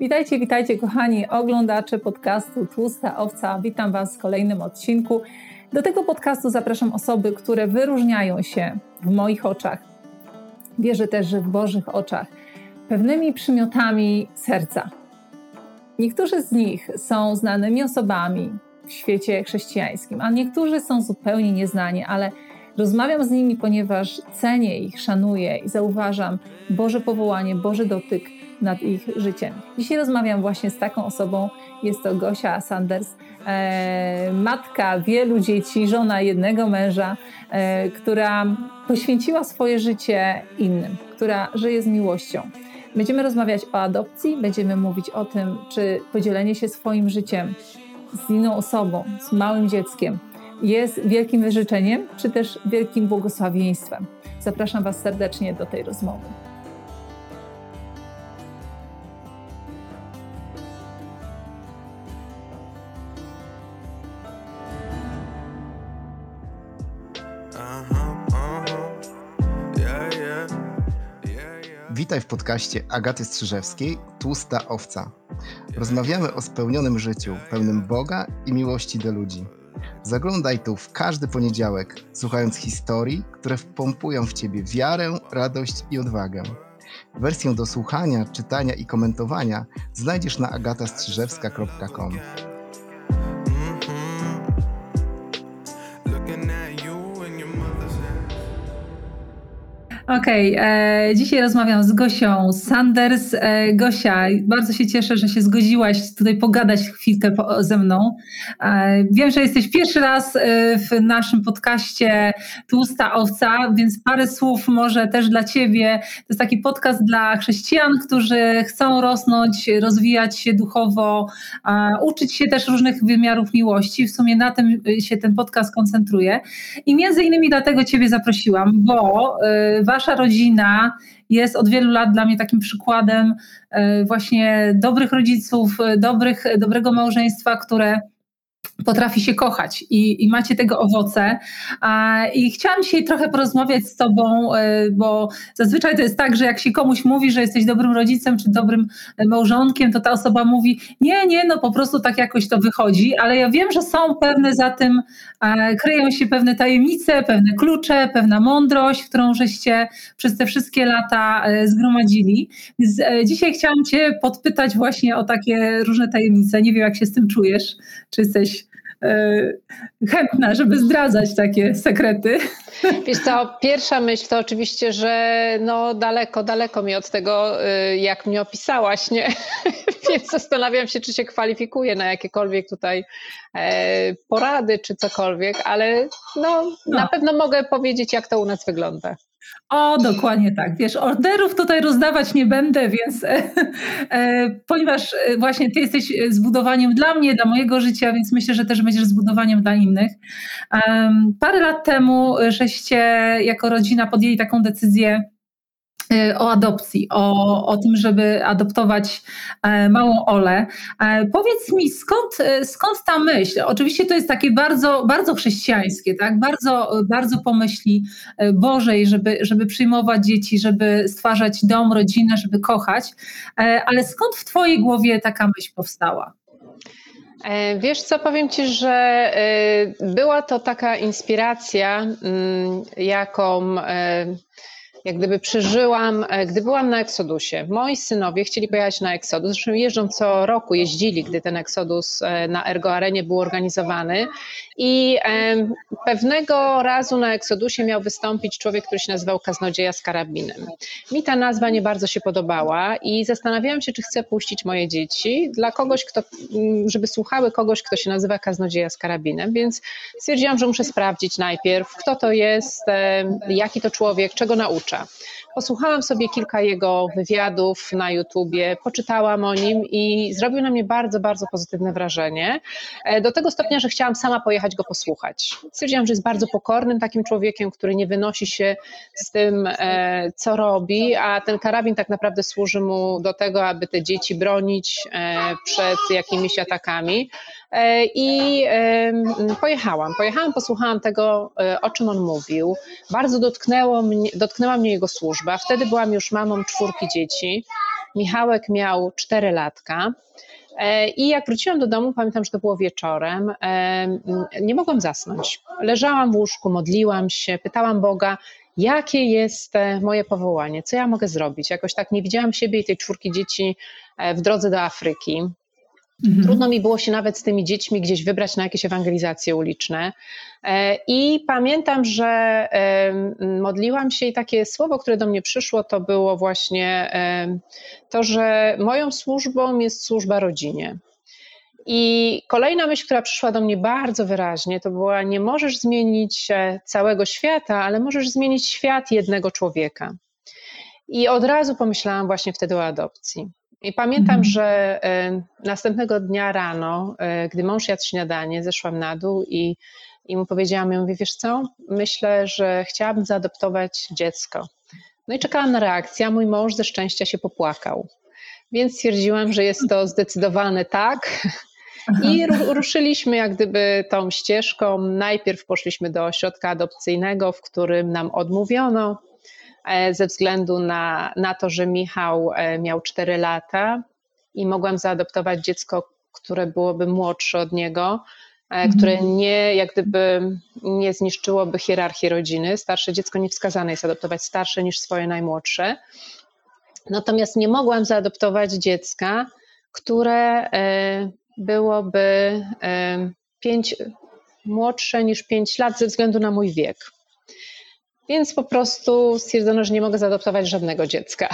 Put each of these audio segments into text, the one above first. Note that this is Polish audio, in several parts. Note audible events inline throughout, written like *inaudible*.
Witajcie, witajcie kochani oglądacze podcastu Tłusta Owca. Witam Was w kolejnym odcinku. Do tego podcastu zapraszam osoby, które wyróżniają się w moich oczach. Wierzę też, że w Bożych oczach pewnymi przymiotami serca. Niektórzy z nich są znanymi osobami w świecie chrześcijańskim, a niektórzy są zupełnie nieznani, ale rozmawiam z nimi, ponieważ cenię ich, szanuję i zauważam Boże powołanie, Boży dotyk nad ich życiem. Dzisiaj rozmawiam właśnie z taką osobą, jest to Gosia Sanders, e, matka wielu dzieci, żona jednego męża, e, która poświęciła swoje życie innym, która żyje z miłością. Będziemy rozmawiać o adopcji, będziemy mówić o tym, czy podzielenie się swoim życiem z inną osobą, z małym dzieckiem jest wielkim wyrzeczeniem, czy też wielkim błogosławieństwem. Zapraszam Was serdecznie do tej rozmowy. Witaj w podcaście Agaty Strzyżewskiej Tłusta Owca. Rozmawiamy o spełnionym życiu, pełnym Boga i miłości do ludzi. Zaglądaj tu w każdy poniedziałek, słuchając historii, które wpompują w Ciebie wiarę, radość i odwagę. Wersję do słuchania, czytania i komentowania znajdziesz na agatastrzyżewska.com. Okej, okay, e, dzisiaj rozmawiam z Gosią Sanders. E, Gosia, bardzo się cieszę, że się zgodziłaś tutaj pogadać chwilkę po, ze mną. E, wiem, że jesteś pierwszy raz e, w naszym podcaście Tłusta Owca, więc parę słów może też dla Ciebie. To jest taki podcast dla chrześcijan, którzy chcą rosnąć, rozwijać się duchowo, uczyć się też różnych wymiarów miłości. W sumie na tym się ten podcast koncentruje. I między innymi dlatego Ciebie zaprosiłam, bo e, wasza rodzina jest od wielu lat dla mnie takim przykładem e, właśnie dobrych rodziców, e, dobrych, dobrego małżeństwa, które potrafi się kochać i, i macie tego owoce. I chciałam dzisiaj trochę porozmawiać z Tobą, e, bo zazwyczaj to jest tak, że jak się komuś mówi, że jesteś dobrym rodzicem czy dobrym małżonkiem, to ta osoba mówi: Nie, nie, no po prostu tak jakoś to wychodzi, ale ja wiem, że są pewne za tym, kryją się pewne tajemnice, pewne klucze, pewna mądrość, którą żeście przez te wszystkie lata e, zgromadzili. Więc e, dzisiaj chciałam Cię podpytać właśnie o takie różne tajemnice. Nie wiem, jak się z tym czujesz, czy jesteś chętna, żeby zdradzać takie sekrety. Wiesz co, pierwsza myśl to oczywiście, że no daleko, daleko mi od tego, y, jak mnie opisałaś, nie? *laughs* Więc zastanawiam się, czy się kwalifikuję na jakiekolwiek tutaj e, porady, czy cokolwiek, ale no, no. na pewno mogę powiedzieć, jak to u nas wygląda. O, dokładnie tak. Wiesz, orderów tutaj rozdawać nie będę, więc e, e, ponieważ e, właśnie ty jesteś zbudowaniem dla mnie, dla mojego życia, więc myślę, że też będziesz zbudowaniem dla innych. Parę lat temu żeście jako rodzina podjęli taką decyzję, o adopcji, o, o tym, żeby adoptować e, małą Olę. E, powiedz mi, skąd, e, skąd ta myśl? Oczywiście to jest takie bardzo, bardzo chrześcijańskie, tak? bardzo, bardzo pomyśli Bożej, żeby, żeby przyjmować dzieci, żeby stwarzać dom, rodzinę, żeby kochać, ale skąd w Twojej głowie taka myśl powstała? Wiesz co, powiem Ci, że była to taka inspiracja, mm, jaką jak gdyby przeżyłam, e, gdy byłam na Eksodusie. Moi synowie chcieli pojechać na Eksodus, zresztą jeżdżą co roku, jeździli, gdy ten Eksodus e, na Ergo Arenie był organizowany i pewnego razu na Eksodusie miał wystąpić człowiek, który się nazywał Kaznodzieja z karabinem. Mi ta nazwa nie bardzo się podobała i zastanawiałam się, czy chcę puścić moje dzieci dla kogoś, kto, mm, żeby słuchały kogoś, kto się nazywa Kaznodzieja z karabinem, więc stwierdziłam, że muszę sprawdzić najpierw, kto to jest, jaki to człowiek, czego naucza. Posłuchałam sobie kilka jego wywiadów na YouTubie, poczytałam o nim i zrobił na mnie bardzo, bardzo pozytywne wrażenie. E, do tego stopnia, że chciałam sama pojechać go posłuchać. Stwierdziłam, że jest bardzo pokornym takim człowiekiem, który nie wynosi się z tym, e, co robi, a ten karabin tak naprawdę służy mu do tego, aby te dzieci bronić e, przed jakimiś atakami. I pojechałam. Pojechałam, posłuchałam tego, o czym on mówił. Bardzo dotknęło mnie, dotknęła mnie jego służba. Wtedy byłam już mamą czwórki dzieci. Michałek miał 4 latka. E, I jak wróciłam do domu, pamiętam, że to było wieczorem, nie mogłam zasnąć. Leżałam w łóżku, modliłam się, pytałam Boga, jakie jest moje powołanie, co ja mogę zrobić. Jakoś tak nie widziałam siebie i tej czwórki dzieci w drodze do Afryki. Mhm. Trudno mi było się nawet z tymi dziećmi gdzieś wybrać na jakieś ewangelizacje uliczne. E, I pamiętam, że modliłam się i takie słowo, które do mnie przyszło, to było właśnie to, że moją służbą jest służba rodzinie. I kolejna myśl, która przyszła do mnie bardzo wyraźnie, to była: Nie możesz zmienić e, całego świata, ale możesz zmienić świat jednego człowieka. I od razu pomyślałam właśnie wtedy o adopcji. I pamiętam, mhm. że e, następnego dnia rano, e, gdy mąż jadł śniadanie, zeszłam na dół i, i mu powiedziałam, ja mówię, wiesz co, myślę, że chciałabym zaadoptować dziecko. No i czekałam na reakcję, a mój mąż ze szczęścia się popłakał. Więc stwierdziłam, że jest to zdecydowane tak. I ruszyliśmy jak gdyby tą ścieżką. Najpierw poszliśmy do ośrodka adopcyjnego, w którym nam odmówiono. E, ze względu na, na to, że Michał e, miał 4 lata i mogłam zaadoptować dziecko, które byłoby młodsze od niego, e, mhm. które nie, jak gdyby nie zniszczyłoby hierarchii rodziny. Starsze dziecko nie wskazane jest adoptować starsze niż swoje najmłodsze. Natomiast nie mogłam zaadoptować dziecka, które byłoby pięć, młodsze niż 5 lat ze względu na mój wiek. Więc po prostu stwierdzono, że nie mogę zaadoptować żadnego dziecka.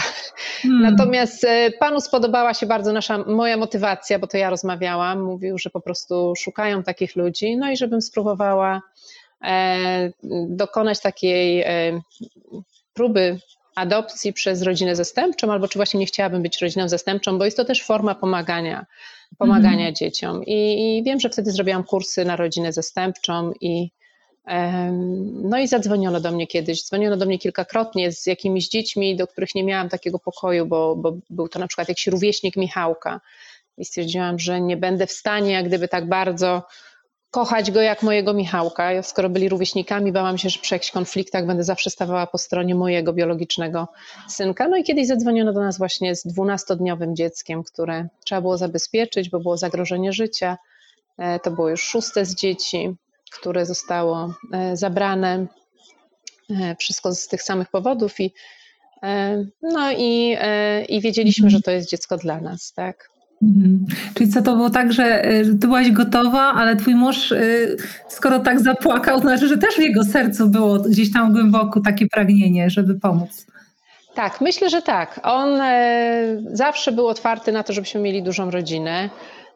Hmm. Natomiast e, panu spodobała się bardzo nasza, moja motywacja, bo to ja rozmawiałam. Mówił, że po prostu szukają takich ludzi, no i żebym spróbowała e, dokonać takiej e, próby adopcji przez rodzinę zastępczą, albo czy właśnie nie chciałabym być rodziną zastępczą, bo jest to też forma pomagania, pomagania hmm. dzieciom. I, I wiem, że wtedy zrobiłam kursy na rodzinę zastępczą i no i zadzwoniono do mnie kiedyś. Dzwoniono do mnie kilkakrotnie z jakimiś dziećmi, do których nie miałam takiego pokoju, bo, bo był to na przykład jakiś rówieśnik Michałka. I stwierdziłam, że nie będę w stanie jak gdyby tak bardzo kochać go jak mojego Michałka. Skoro byli rówieśnikami, bałam się, że przy jakichś konfliktach będę zawsze stawała po stronie mojego biologicznego synka. No i kiedyś zadzwoniono do nas właśnie z dwunastodniowym dzieckiem, które trzeba było zabezpieczyć, bo było zagrożenie życia. E, to było już szóste z dzieci które zostało e, zabrane, e, wszystko z tych samych powodów i e, no i, i wiedzieliśmy, że to jest dziecko dla nas, tak. Mhm. Czyli co to było tak, że ty byłaś gotowa, ale twój mąż, skoro tak zapłakał, to znaczy, że też w jego sercu było gdzieś tam głęboko takie pragnienie, żeby pomóc. Tak, myślę, że tak. On zawsze był otwarty na to, żebyśmy mieli dużą rodzinę.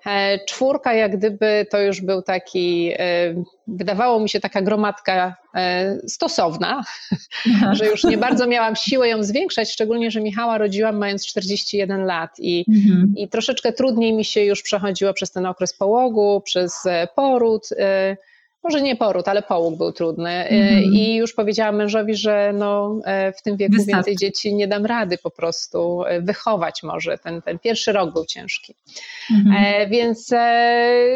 E, czwórka, jak gdyby to już był taki, e, wydawało mi się taka gromadka e, stosowna, że już nie bardzo miałam siłę ją zwiększać, szczególnie, że Michała rodziłam mając 41 lat i, mhm. i troszeczkę trudniej mi się już przechodziło przez ten okres połogu, przez poród może nie poród, ale połóg był trudny. Mm-hmm. I już powiedziałam mężowi, że no, e, w tym wieku Wystarczy. więcej dzieci nie dam rady po prostu e, wychować może. Ten, ten pierwszy rok był ciężki. Mm-hmm. Więc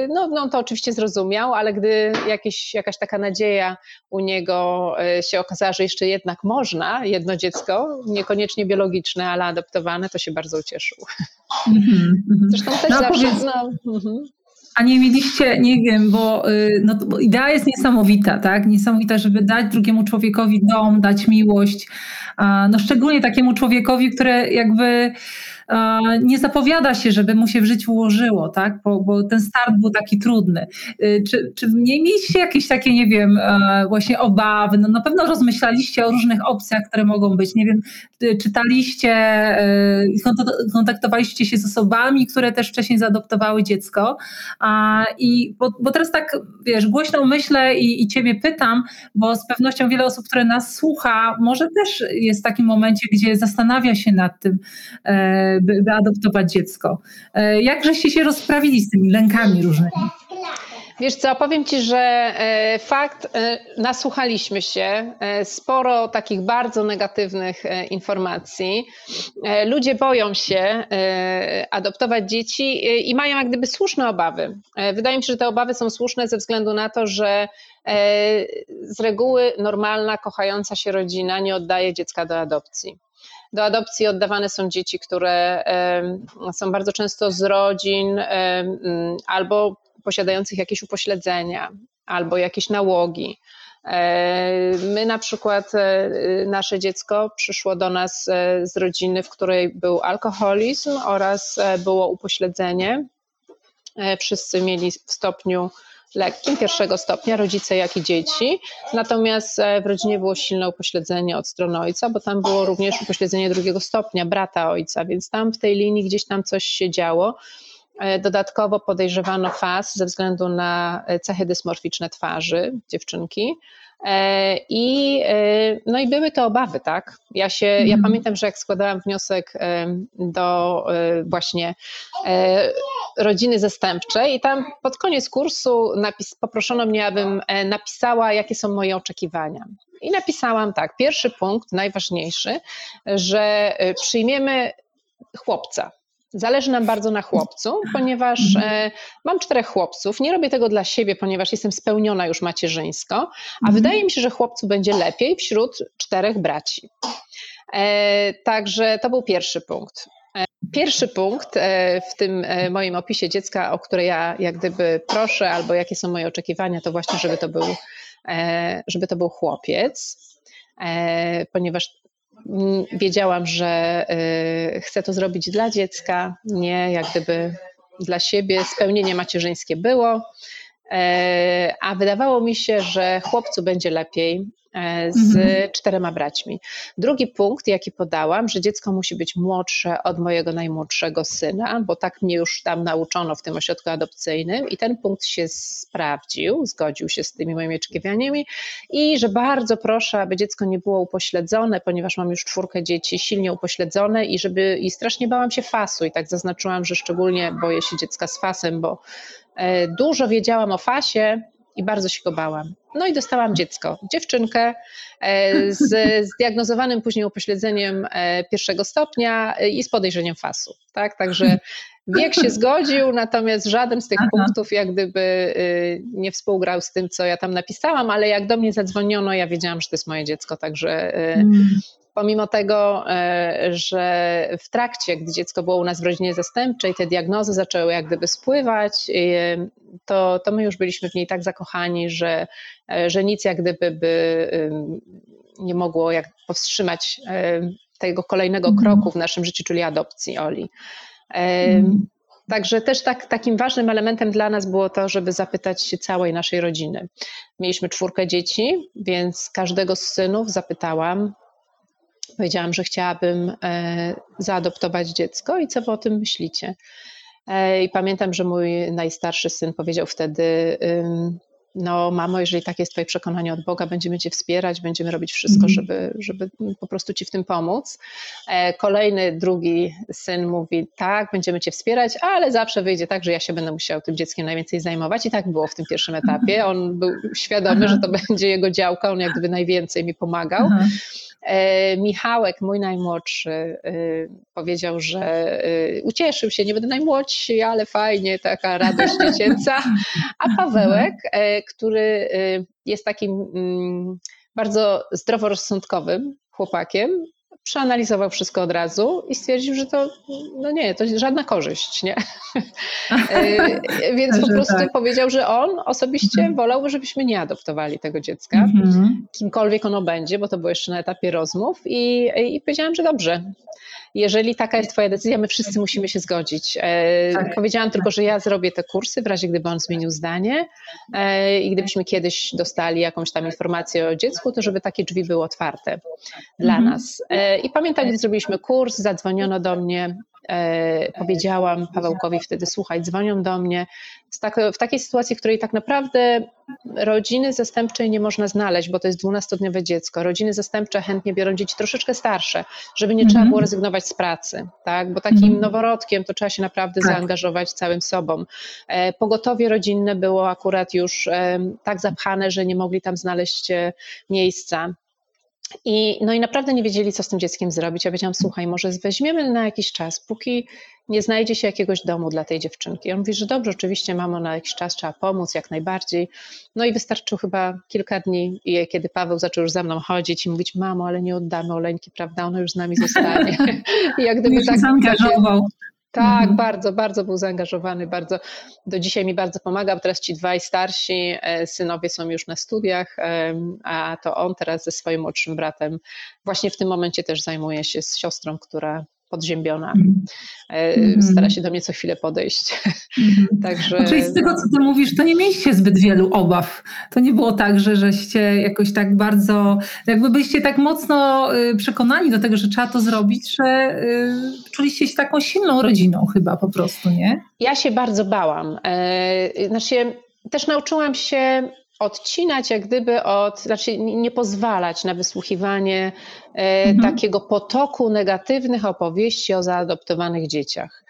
no, no, to oczywiście zrozumiał, ale gdy jakieś, jakaś taka nadzieja u niego się okazała, że jeszcze jednak można jedno dziecko, niekoniecznie biologiczne, ale adoptowane, to się bardzo ucieszył. Mm-hmm. Zresztą też no, zawsze... Powiedz... No. A nie mieliście, nie wiem, bo, y, no, bo idea jest niesamowita, tak? Niesamowita, żeby dać drugiemu człowiekowi dom, dać miłość. No szczególnie takiemu człowiekowi, który jakby nie zapowiada się, żeby mu się w życiu ułożyło, tak? bo, bo ten start był taki trudny. Y, czy, czy nie mieliście jakieś takie, nie wiem, właśnie obawy? No na pewno rozmyślaliście o różnych opcjach, które mogą być. Nie wiem, y, czytaliście, y, kontaktowaliście się z osobami, które też wcześniej zaadoptowały dziecko. I bo, bo teraz tak, wiesz, głośno myślę i, i ciebie pytam, bo z pewnością wiele osób, które nas słucha, może też jest w takim momencie, gdzie zastanawia się nad tym, e, by, by adoptować dziecko. E, jak żeście się rozprawili z tymi lękami różnymi? Wiesz co, powiem Ci, że e, fakt, e, nasłuchaliśmy się sporo takich bardzo negatywnych informacji. Ludzie boją się adoptować dzieci i mają jak gdyby słuszne obawy. Wydaje mi się, że te obawy są słuszne ze względu na to, że z reguły normalna, kochająca się rodzina nie oddaje dziecka do adopcji. Do adopcji oddawane są dzieci, które są bardzo często z rodzin albo posiadających jakieś upośledzenia, albo jakieś nałogi. My na przykład, nasze dziecko przyszło do nas z rodziny, w której był alkoholizm oraz było upośledzenie. Wszyscy mieli w stopniu lekkim pierwszego stopnia, rodzice jak i dzieci. Natomiast e, w rodzinie było silne upośledzenie od strony ojca, bo tam było również upośledzenie drugiego stopnia, brata ojca, więc tam w tej linii gdzieś tam coś się działo. E, dodatkowo podejrzewano FAS ze względu na e, cechy dysmorficzne twarzy dziewczynki. I, no i były to obawy, tak? Ja się, ja mhm. pamiętam, że jak składałam wniosek do właśnie rodziny zastępczej i tam pod koniec kursu napis, poproszono mnie, abym napisała, jakie są moje oczekiwania. I napisałam tak, pierwszy punkt, najważniejszy, że przyjmiemy chłopca, Zależy nam bardzo na chłopcu, ponieważ e, mam czterech chłopców. Nie robię tego dla siebie, ponieważ jestem spełniona już macierzyńsko, a mhm. wydaje mi się, że chłopcu będzie lepiej wśród czterech braci. E, także to był pierwszy punkt. E, pierwszy punkt e, w tym e, moim opisie dziecka, o które ja jak gdyby proszę, albo jakie są moje oczekiwania, to właśnie, żeby to był, żeby to był chłopiec, ponieważ wiedziałam, że chcę to zrobić dla dziecka, nie jak gdyby dla siebie. Spełnienie macierzyńskie było, e, a wydawało mi się, że chłopcu będzie lepiej, E, z mhm. czterema braćmi. Drugi punkt, jaki podałam, że dziecko musi być młodsze od mojego najmłodszego syna, bo tak mnie już tam nauczono w tym ośrodku adopcyjnym i ten punkt się sprawdził, zgodził się z tymi moimi oczekiwaniami i że bardzo proszę, aby dziecko nie było upośledzone, ponieważ mam już czwórkę dzieci silnie upośledzone i żeby i strasznie bałam się fasu i tak zaznaczyłam, że szczególnie boję się dziecka z fasem, bo e, dużo wiedziałam o fasie, i bardzo się go bałam. No i dostałam dziecko, dziewczynkę e, z *laughs* zdiagnozowanym później upośledzeniem e, pierwszego stopnia e, i z podejrzeniem fasu. Tak? Także wiek się zgodził, natomiast żaden z tych Aha. punktów jak gdyby nie współgrał z tym, co ja tam napisałam, ale jak do mnie zadzwoniono, ja wiedziałam, że to jest moje dziecko, także mm pomimo tego, e, że w trakcie, gdy dziecko było u nas w rodzinie zastępczej, te diagnozy zaczęły jak gdyby spływać, e, to, to my już byliśmy w niej tak zakochani, że, e, że nic jak gdyby by nie mogło jak powstrzymać tego kolejnego mhm. kroku w naszym życiu, czyli adopcji Oli. Mhm. Także też tak, takim ważnym elementem dla nas było to, żeby zapytać się całej naszej rodziny. Mieliśmy czwórkę dzieci, więc każdego z synów zapytałam, Powiedziałam, że chciałabym e, zaadoptować dziecko i co wy o tym myślicie? E, I pamiętam, że mój najstarszy syn powiedział wtedy: No, mamo, jeżeli takie jest Twoje przekonanie od Boga, będziemy Cię wspierać, będziemy robić wszystko, mhm. żeby, żeby po prostu Ci w tym pomóc. E, kolejny, drugi syn mówi: Tak, będziemy Cię wspierać, ale zawsze wyjdzie tak, że ja się będę musiał tym dzieckiem najwięcej zajmować. I tak było w tym pierwszym etapie. On był świadomy, że to *laughs* będzie jego działka, on jak gdyby najwięcej mi pomagał. E, Michałek, mój najmłodszy, e, powiedział, że e, ucieszył się, nie będę najmłodszy, ale fajnie, taka radość *laughs* dziecięca. A Pawełek, który jest takim mm, bardzo zdroworozsądkowym chłopakiem, przeanalizował wszystko od razu i stwierdził, że to no nie, to żadna korzyść, nie? E, *laughs* więc po prostu tak. powiedział, że on osobiście mhm. wolałby, żebyśmy nie adoptowali tego dziecka, mhm. kimkolwiek ono będzie, bo to było jeszcze na etapie rozmów i, i powiedziałam, że dobrze, jeżeli taka jest Twoja decyzja, my wszyscy musimy się zgodzić. E, tak. Powiedziałam tylko, że ja zrobię te kursy w razie, gdyby on zmienił zdanie e, i gdybyśmy kiedyś dostali jakąś tam informację o dziecku, to żeby takie drzwi były otwarte dla mhm. nas. E, I pamiętam, gdy zrobiliśmy kurs, zadzwoniono do mnie powiedziałam Pawełkowi wtedy, słuchaj, dzwonią do mnie tak, w takiej sytuacji, w której tak naprawdę rodziny zastępczej nie można znaleźć, bo to jest dwunastodniowe dziecko. Rodziny zastępcze chętnie biorą dzieci troszeczkę starsze, żeby nie trzeba mhm. było rezygnować z pracy, tak? bo takim mhm. noworodkiem to trzeba się naprawdę tak. zaangażować całym sobą. E, pogotowie rodzinne było akurat już tak zapchane, że nie mogli tam znaleźć e, miejsca. I, no i naprawdę nie wiedzieli, co z tym dzieckiem zrobić. Ja powiedziałam, słuchaj, może weźmiemy na jakiś czas, póki nie znajdzie się jakiegoś domu dla tej dziewczynki. On mówi, że dobrze, oczywiście mamo, na jakiś czas trzeba pomóc, jak najbardziej. No i wystarczyło chyba kilka dni, kiedy Paweł zaczął już za mną chodzić i mówić, mamo, ale nie oddamy Oleńki, prawda, ona już z nami zostanie. *laughs* I jak gdyby tak... Zaangażował. Tak, mhm. bardzo, bardzo był zaangażowany, bardzo, do dzisiaj mi bardzo pomagał. Teraz ci dwaj starsi e, synowie są już na studiach, a to on teraz ze swoim młodszym bratem właśnie w tym momencie też zajmuje się z siostrą, która podziębiona. Mm. Stara się do mnie co chwilę podejść. Mm. *laughs* Także... Czyli z tego, co ty mówisz, to nie mieliście zbyt wielu obaw. To nie było tak, że żeście jakoś tak bardzo, jakby byliście tak mocno y, przekonani do tego, że trzeba to zrobić, że y, czuliście się taką silną rodziną chyba po prostu, nie? Ja się bardzo bałam. E, znaczy, też nauczyłam się odcinać jak gdyby od, znaczy nie pozwalać na wysłuchiwanie e, mhm. takiego potoku negatywnych opowieści o zaadoptowanych dzieciach.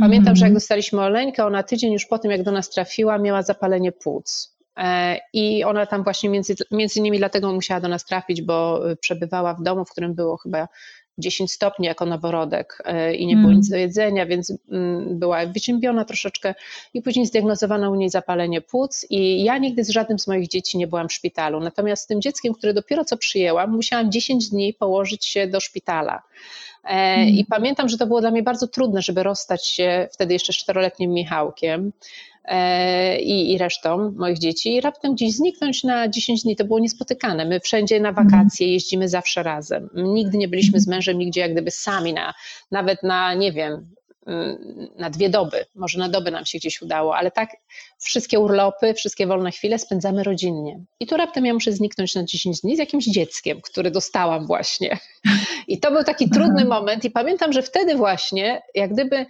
Pamiętam, mhm. że jak dostaliśmy Oleńkę, ona tydzień już po tym, jak do nas trafiła, miała zapalenie płuc. E, I ona tam właśnie między, między innymi dlatego musiała do nas trafić, bo e, przebywała w domu, w którym było chyba 10 stopni jako noworodek e, i nie było mm. nic do jedzenia, więc mm, była wyciębiona troszeczkę i później zdiagnozowano u niej zapalenie płuc i ja nigdy z żadnym z moich dzieci nie byłam w szpitalu. Natomiast z tym dzieckiem, które dopiero co przyjęłam, musiałam 10 dni położyć się do szpitala. E, I mm. pamiętam, że to było dla mnie bardzo trudne, żeby rozstać się wtedy jeszcze czteroletnim Michałkiem. E, i, i resztą moich dzieci i raptem gdzieś zniknąć na 10 dni. To było niespotykane. My wszędzie na mhm. wakacje jeździmy zawsze razem. Nigdy nie byliśmy z mężem nigdzie jak gdyby sami, na, nawet na, nie wiem, mm, na dwie doby, może na doby nam się gdzieś udało, ale tak wszystkie urlopy, wszystkie wolne chwile spędzamy rodzinnie. I tu raptem ja muszę zniknąć na 10 dni z jakimś dzieckiem, które dostałam właśnie. *laughs* I to był taki trudny moment i pamiętam, że wtedy właśnie jak gdyby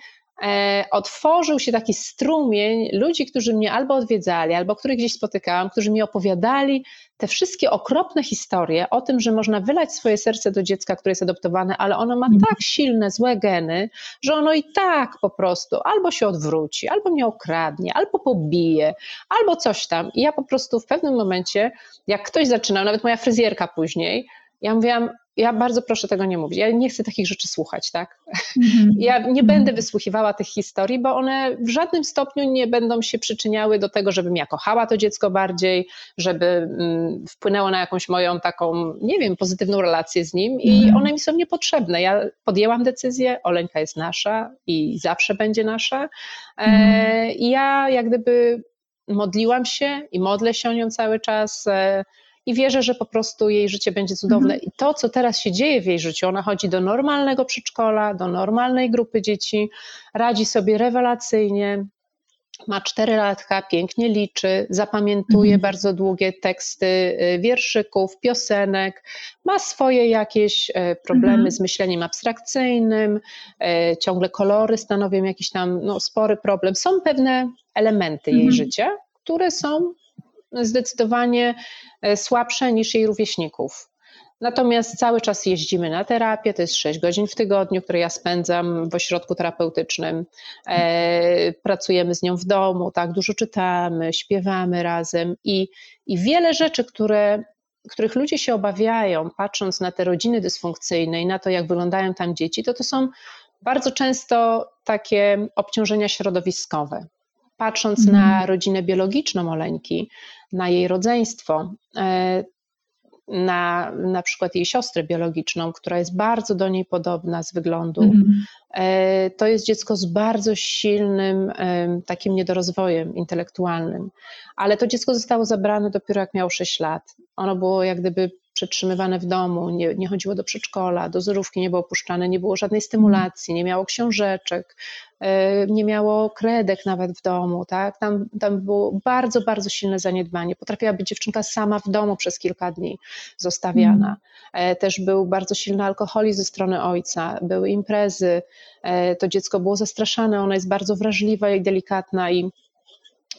otworzył się taki strumień ludzi, którzy mnie albo odwiedzali, albo których gdzieś spotykałam, którzy mi opowiadali te wszystkie okropne historie o tym, że można wylać swoje serce do dziecka, które jest adoptowane, ale ono ma mhm. tak silne, złe geny, że ono i tak po prostu albo się odwróci, albo mnie okradnie, albo pobije, albo coś tam. I ja po prostu w pewnym momencie, jak ktoś zaczynał, nawet moja fryzjerka później, ja mówiłam, ja bardzo proszę tego nie mówić. Ja nie chcę takich rzeczy słuchać, tak? Mm-hmm. Ja nie będę mhm. wysłuchiwała tych historii, bo one w żadnym stopniu nie będą się przyczyniały do tego, żebym ja kochała to dziecko bardziej, żeby mm, wpłynęło na jakąś moją taką, nie wiem, pozytywną relację z nim i mm-hmm. one mi są niepotrzebne. Ja podjęłam decyzję, Oleńka jest nasza i zawsze będzie nasza. Mm-hmm. E, mhm. I ja jak gdyby modliłam się i modlę się o nią cały czas. I wierzę, że po prostu jej życie będzie cudowne. Mhm. I to, co teraz się dzieje w jej życiu, ona chodzi do normalnego przedszkola, do normalnej grupy dzieci, radzi sobie rewelacyjnie, ma cztery latka, pięknie liczy, zapamiętuje mhm. bardzo długie teksty y, wierszyków, piosenek, ma swoje jakieś y, problemy mhm. z myśleniem abstrakcyjnym, y, ciągle kolory stanowią jakiś tam no, spory problem. Są pewne elementy jej mhm. życia, które są zdecydowanie e, słabsze niż jej rówieśników. Natomiast cały czas jeździmy na terapię, to jest 6 godzin w tygodniu, które ja spędzam w ośrodku terapeutycznym. E, pracujemy z nią w domu, tak, dużo czytamy, śpiewamy razem i, i wiele rzeczy, które, których ludzie się obawiają, patrząc na te rodziny dysfunkcyjne i na to, jak wyglądają tam dzieci, to to są bardzo często takie obciążenia środowiskowe. Patrząc na mhm. rodzinę biologiczną Oleńki, na jej rodzeństwo, e, na na przykład jej siostrę biologiczną, która jest bardzo do niej podobna z wyglądu. Mhm. E, to jest dziecko z bardzo silnym takim niedorozwojem intelektualnym, ale to dziecko zostało zabrane dopiero jak miało 6 lat. Ono było jak gdyby przetrzymywane w domu, nie, nie chodziło do przedszkola, do zorówki nie było puszczane, nie było żadnej stymulacji, nie miało książeczek, e, nie miało kredek nawet w domu, tak? Tam, tam było bardzo, bardzo silne zaniedbanie. Potrafiła być dziewczynka sama w domu przez kilka dni zostawiana. Mm. Też był bardzo silny alkoholizm ze strony ojca, były imprezy, e, to dziecko było zastraszane, ona jest bardzo wrażliwa i delikatna i,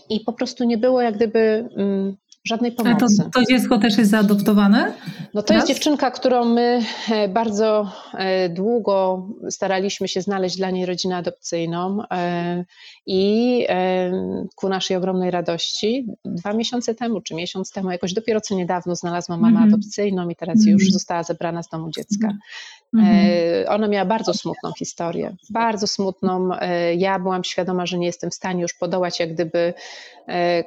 i po prostu nie było jak gdyby mm, żadnej pomocy. A to, to dziecko też jest zaadoptowane? No to jest dziewczynka, którą my e, bardzo e, długo staraliśmy się znaleźć dla niej rodzinę adopcyjną e, i ku naszej ogromnej radości dwa miesiące temu, czy miesiąc temu, jakoś dopiero co niedawno znalazłam mamę mm -hmm. adopcyjną i teraz mm -hmm. już została zebrana z domu dziecka. Mhm. Ona miała bardzo smutną historię, bardzo smutną. Ja byłam świadoma, że nie jestem w stanie już podołać jak gdyby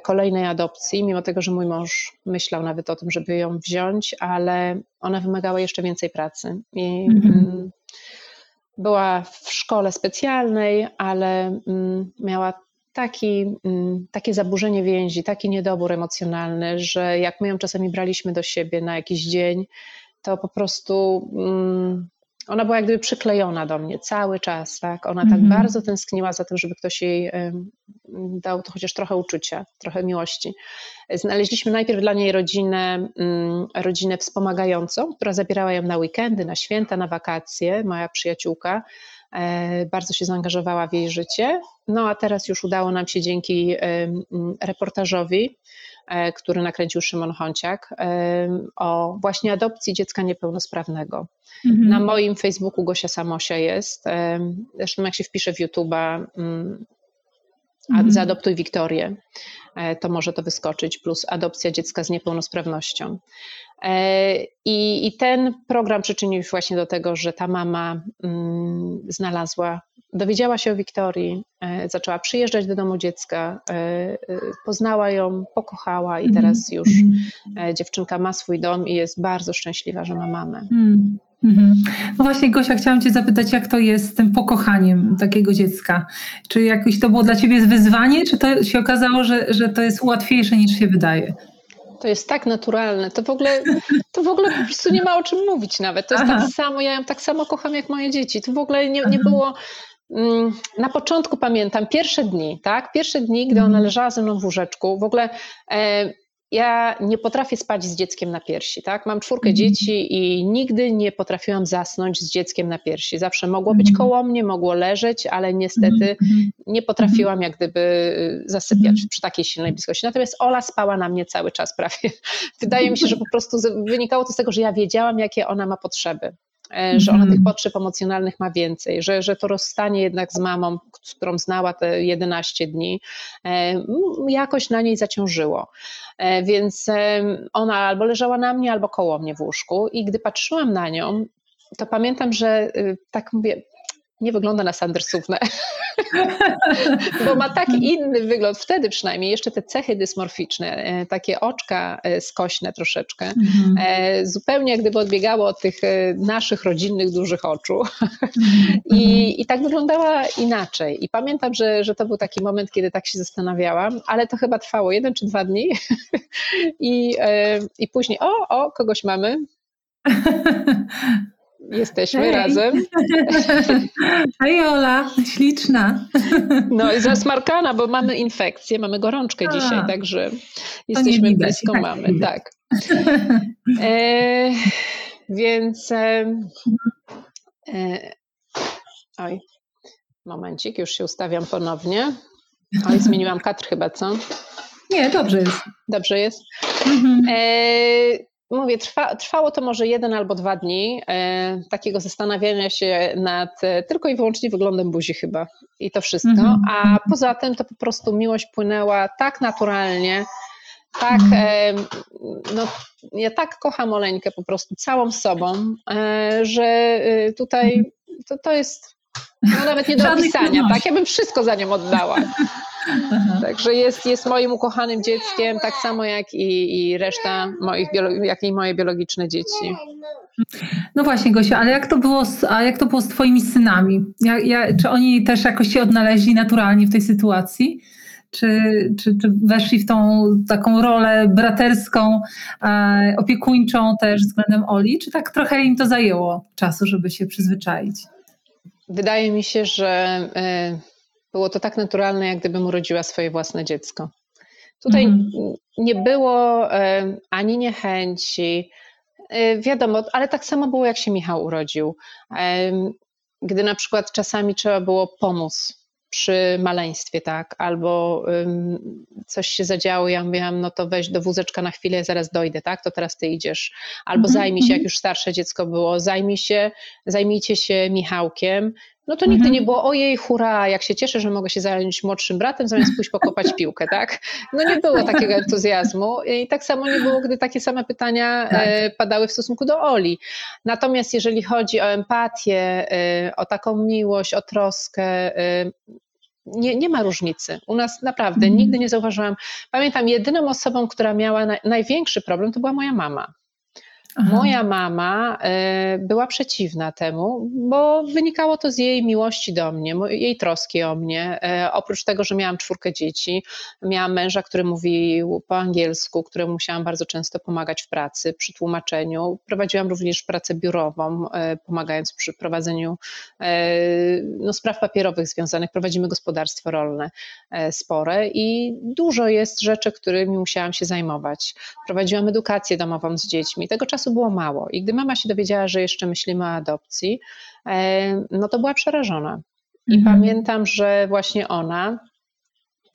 kolejnej adopcji, mimo tego, że mój mąż myślał nawet o tym, żeby ją wziąć, ale ona wymagała jeszcze więcej pracy. I, mhm. Mm, była w szkole specjalnej, ale mm, miała taki, mm, takie zaburzenie więzi, taki niedobór emocjonalny, że jak my ją czasami braliśmy do siebie na jakiś dzień, to po prostu ona była jak gdyby przyklejona do mnie cały czas, tak? Ona tak mhm. bardzo tęskniła za tym, żeby ktoś jej dał to chociaż trochę uczucia, trochę miłości. Znaleźliśmy najpierw dla niej rodzinę, mm, rodzinę wspomagającą, która zabierała ją na weekendy, na święta, na wakacje. Moja przyjaciółka e, bardzo się zaangażowała w jej życie. No a teraz już udało nam się dzięki reportażowi który nakręcił Szymon Honciak, e, o właśnie adopcji dziecka niepełnosprawnego. Mhm. Na moim Facebooku Gosia Samosia jest. E, zresztą jak się wpisze w YouTube'a mm, mhm. zaadoptuj Wiktorię, to może to wyskoczyć, plus adopcja dziecka z niepełnosprawnością. I, I, ten program przyczynił się właśnie do tego, że ta mama mm, znalazła dowiedziała się o Wiktorii, e, zaczęła przyjeżdżać do domu dziecka, e, e, poznała ją, pokochała i teraz mhm. już mhm. dziewczynka ma swój dom i jest bardzo szczęśliwa, że ma mamę. Mhm. No właśnie, Gosia, chciałam Cię zapytać, jak to jest z tym pokochaniem takiego dziecka? Czy jakoś to było dla Ciebie wyzwanie, czy to się okazało, że, że to jest łatwiejsze niż się wydaje? To jest tak naturalne. To w ogóle, to w ogóle po prostu nie ma o czym mówić nawet. To jest tak Aha. tak samo, ja ją tak samo kocham jak moje dzieci. To w ogóle nie, nie było Mm, na początku pamiętam pierwsze dni, tak? Pierwsze dni, gdy ona mhm. leżała ze mną w łóżeczku. W ogóle e, ja nie potrafię spać z dzieckiem na piersi, tak? Mam czwórkę mm. dzieci i nigdy nie potrafiłam zasnąć z dzieckiem na piersi. Zawsze mogło być mhm. koło mnie, mogło leżeć, ale niestety mm. nie potrafiłam jak gdyby y, zasypiać przy takiej silnej bliskości. Natomiast Ola spała na mnie cały czas prawie. *laughs* Wydaje mi się, że po prostu wynikało to z tego, że ja wiedziałam, jakie ona ma potrzeby. E, że ona tych mhm. potrzeb emocjonalnych ma więcej, że, że to rozstanie jednak z mamą, którą znała te 11 dni, e, jakoś na niej zaciążyło. E, więc ona albo leżała na mnie, albo koło mnie w łóżku i gdy patrzyłam na nią, to pamiętam, że tak mówię, nie wygląda na Sandersówne, *laughs* bo ma tak inny wygląd, wtedy przynajmniej, jeszcze te cechy dysmorficzne, e, takie oczka e, skośne troszeczkę, mhm. E, zupełnie jak gdyby odbiegało od tych naszych rodzinnych dużych oczu. *laughs* I, i tak wyglądała inaczej. I pamiętam, że, że to był taki moment, kiedy tak się zastanawiałam, ale to chyba trwało jeden czy dwa dni. *laughs* I, i później o, o, kogoś mamy, Jesteśmy Hej. razem. *laughs* Hej Ola, śliczna. *laughs* No i zasmarkana, bo mamy infekcję, mamy gorączkę A, dzisiaj, także jesteśmy blisko tak, mamy. Tak. E, więc e, e, oj, momencik, już się ustawiam ponownie. Oj, zmieniłam kadr chyba, co? Nie, dobrze jest. Dobrze jest. Mhm. E, mówię, trwa, trwało to może jeden albo dwa dni e, takiego zastanawiania się nad e, tylko i wyłącznie wyglądem buzi chyba i to wszystko, mm -hmm. a poza tym to po prostu miłość płynęła tak naturalnie, tak, e, no, ja tak kocham Oleńkę po prostu całą sobą, e, że e, tutaj to, to jest no, nawet nie do opisania, tak? Ja bym wszystko za nią oddała. Także jest, jest moim ukochanym dzieckiem, tak samo jak i, i reszta moich, jak i moje biologiczne dzieci. No właśnie, Gosia, ale jak to było z, a jak to było z twoimi synami? Ja, ja, czy oni też jakoś się odnaleźli naturalnie w tej sytuacji? Czy, czy, czy weszli w tą taką rolę braterską, e, opiekuńczą też względem Oli? Czy tak trochę im to zajęło czasu, żeby się przyzwyczaić? Wydaje mi się, że e, było to tak naturalne, jak gdybym urodziła swoje własne dziecko. Tutaj mhm. nie było e, ani niechęci, e, wiadomo, ale tak samo było, jak się Michał urodził. Gdy na przykład czasami trzeba było pomóc przy maleństwie, tak, albo coś się zadziało, ja mówiłam, no to weź do wózeczka na chwilę, zaraz dojdę, tak, to teraz ty idziesz, albo mhm, zajmij się, jak mhm. już starsze dziecko było, zajmij się, zajmijcie się Michałkiem, no to nigdy mhm. nie było, ojej, hurra, jak się cieszę, że mogę się zająć młodszym bratem, zamiast pójść pokopać *laughs* piłkę, tak? No nie było takiego entuzjazmu i tak samo nie było, gdy takie same pytania tak. E, padały w stosunku do Oli. Natomiast jeżeli chodzi o empatię, e, o taką miłość, o troskę, e, nie, nie ma różnicy. U nas naprawdę mhm. nigdy nie zauważyłam. Pamiętam, jedyną osobą, która miała na, największy problem, to była moja mama. Aha. Moja mama e, była przeciwna temu, bo wynikało to z jej miłości do mnie, jej troski o mnie. E, oprócz tego, że miałam czwórkę dzieci, miałam męża, który mówił po angielsku, któremu musiałam bardzo często pomagać w pracy, przy tłumaczeniu. Prowadziłam również pracę biurową, e, pomagając przy prowadzeniu no, spraw papierowych związanych. Prowadzimy gospodarstwo rolne spore i dużo jest rzeczy, którymi musiałam się zajmować. Prowadziłam edukację domową z dziećmi. Tego czasu czasu było mało. I gdy mama się dowiedziała, że jeszcze myślimy o adopcji, e, no to była przerażona. I mhm. pamiętam, że właśnie ona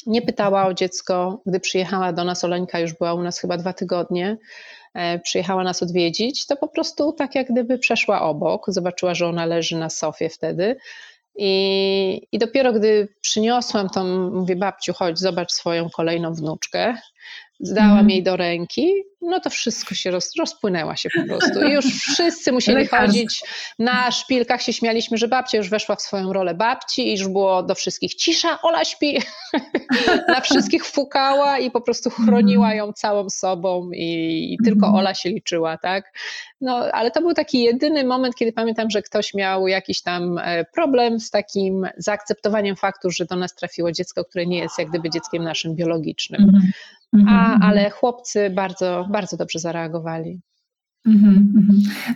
nie pytała o dziecko, gdy przyjechała do nas, Oleńka już była u nas chyba dwa tygodnie, e, przyjechała nas odwiedzić, to po prostu tak jak gdyby przeszła obok, zobaczyła, że ona leży na sofie wtedy. I, I dopiero gdy przyniosłam to, mówię, babciu, chodź, zobacz swoją kolejną wnuczkę, zdałam mm. jej do ręki, no to wszystko się roz, rozpłynęła się po prostu. I już wszyscy musieli chodzić na szpilkach, się śmialiśmy, że babcia już weszła w swoją rolę babci i już było do wszystkich cisza, Ola śpi. *laughs* na wszystkich fukała i po prostu chroniła ją całą sobą i, i tylko Ola się liczyła, tak? No, ale to był taki jedyny moment, kiedy pamiętam, że ktoś miał jakiś tam e, problem z takim zaakceptowaniem faktu, że do nas trafiło dziecko, które nie jest jak gdyby dzieckiem naszym biologicznym. Mhm. A, mhm. ale chłopcy bardzo, bardzo dobrze zareagowali. Mhm,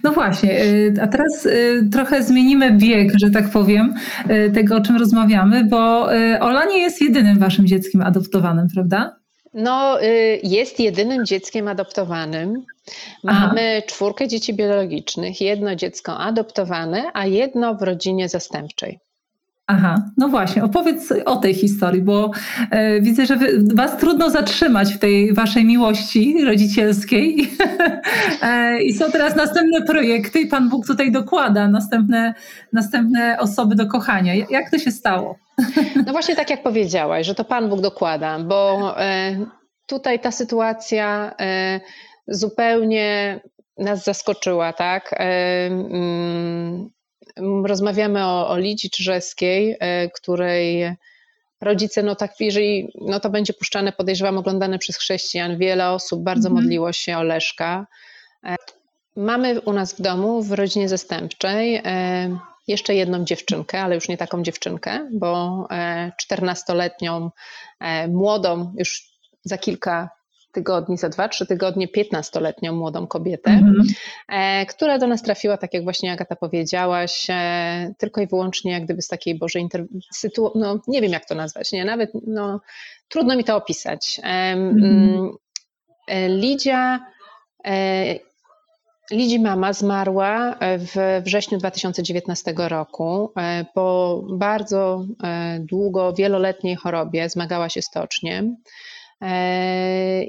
no właśnie, y, a teraz y, trochę zmienimy bieg, że tak powiem, y, tego o czym rozmawiamy, bo Ola nie jest jedynym waszym dzieckiem adoptowanym, prawda? No, jest jedynym dzieckiem adoptowanym. Mamy Aha. czwórkę dzieci biologicznych, jedno dziecko adoptowane, a jedno w rodzinie zastępczej. Aha, no właśnie, opowiedz o tej historii, bo e, widzę, że wy, was trudno zatrzymać w tej waszej miłości rodzicielskiej *laughs* e, i są teraz następne projekty i Pan Bóg tutaj dokłada następne, następne osoby do kochania. Jak to się stało? *laughs* no właśnie tak jak powiedziałaś, że to Pan Bóg dokłada, bo e, tutaj ta sytuacja e, zupełnie nas zaskoczyła, tak? E, mm, rozmawiamy o, o Lidzi Czyżewskiej, e, której rodzice, no tak, jeżeli no to będzie puszczane, podejrzewam, oglądane przez chrześcijan, wiele osób bardzo mhm. modliło się o Leszka. E, mamy u nas w domu, w rodzinie zastępczej, e, jeszcze jedną dziewczynkę, ale już nie taką dziewczynkę, bo 14-letnią, młodą, już za kilka tygodni, za dwa, trzy tygodnie 15-letnią młodą kobietę, mm -hmm. która do nas trafiła, tak jak właśnie Agata powiedziałaś, e, tylko i wyłącznie jak gdyby z takiej Bożej sytuacji, no nie wiem jak to nazwać, nie, nawet no, trudno mi to opisać. Mm -hmm. Lidia Lidzi mama zmarła w wrześniu 2019 roku po bardzo długo, wieloletniej chorobie, zmagała się stoczkiem. E,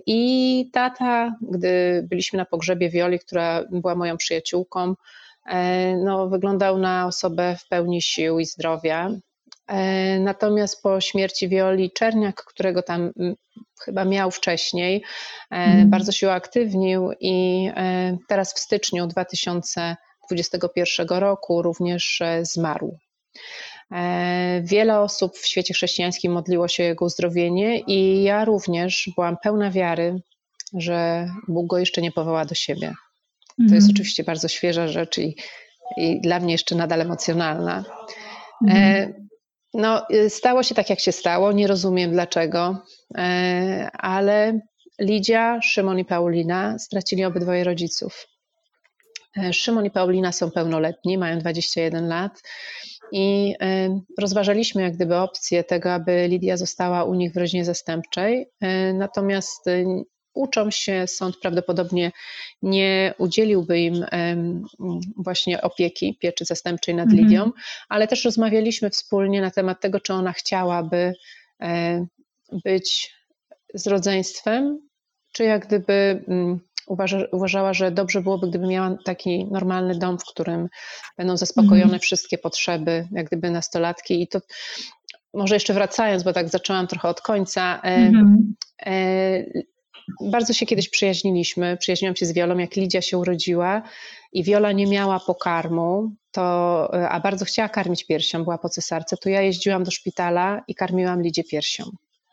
I tata, gdy byliśmy na pogrzebie Wioli, która była moją przyjaciółką, e, no, wyglądał na osobę w pełni sił i zdrowia. E, natomiast po śmierci Wioli Czerniak, którego tam chyba miał wcześniej, mm. bardzo się uaktywnił i teraz w styczniu 2021 roku również zmarł. E, wiele osób w świecie chrześcijańskim modliło się o jego uzdrowienie, i ja również byłam pełna wiary, że Bóg go jeszcze nie powoła do siebie. To jest mhm. oczywiście bardzo świeża rzecz i, i dla mnie jeszcze nadal emocjonalna. E, mhm. No, stało się tak, jak się stało. Nie rozumiem dlaczego, e, ale Lidia, Szymon i Paulina stracili obydwoje rodziców. Szymon i Paulina są pełnoletni, mają 21 lat i rozważaliśmy jak gdyby opcję tego, aby Lidia została u nich w rodzinie zastępczej. E, natomiast e, uczą się, sąd prawdopodobnie nie udzieliłby im właśnie opieki, pieczy zastępczej nad mhm. Lidią, ale też rozmawialiśmy wspólnie na temat tego, czy ona chciałaby e, być z rodzeństwem, czy jak gdyby mm, uważa, uważała, że dobrze byłoby, gdyby miała taki normalny dom, w którym będą zaspokojone mhm. wszystkie potrzeby, jak gdyby nastolatki. I to może jeszcze wracając, bo tak zaczęłam trochę od końca. E, mhm. E, bardzo się kiedyś przyjaźniliśmy. Przyjaźniłam się z Wiolą, jak Lidia się urodziła i Wiola nie miała pokarmu, to, e, a bardzo chciała karmić piersią, była po cesarce, to ja jeździłam do szpitala i karmiłam Lidzie piersią.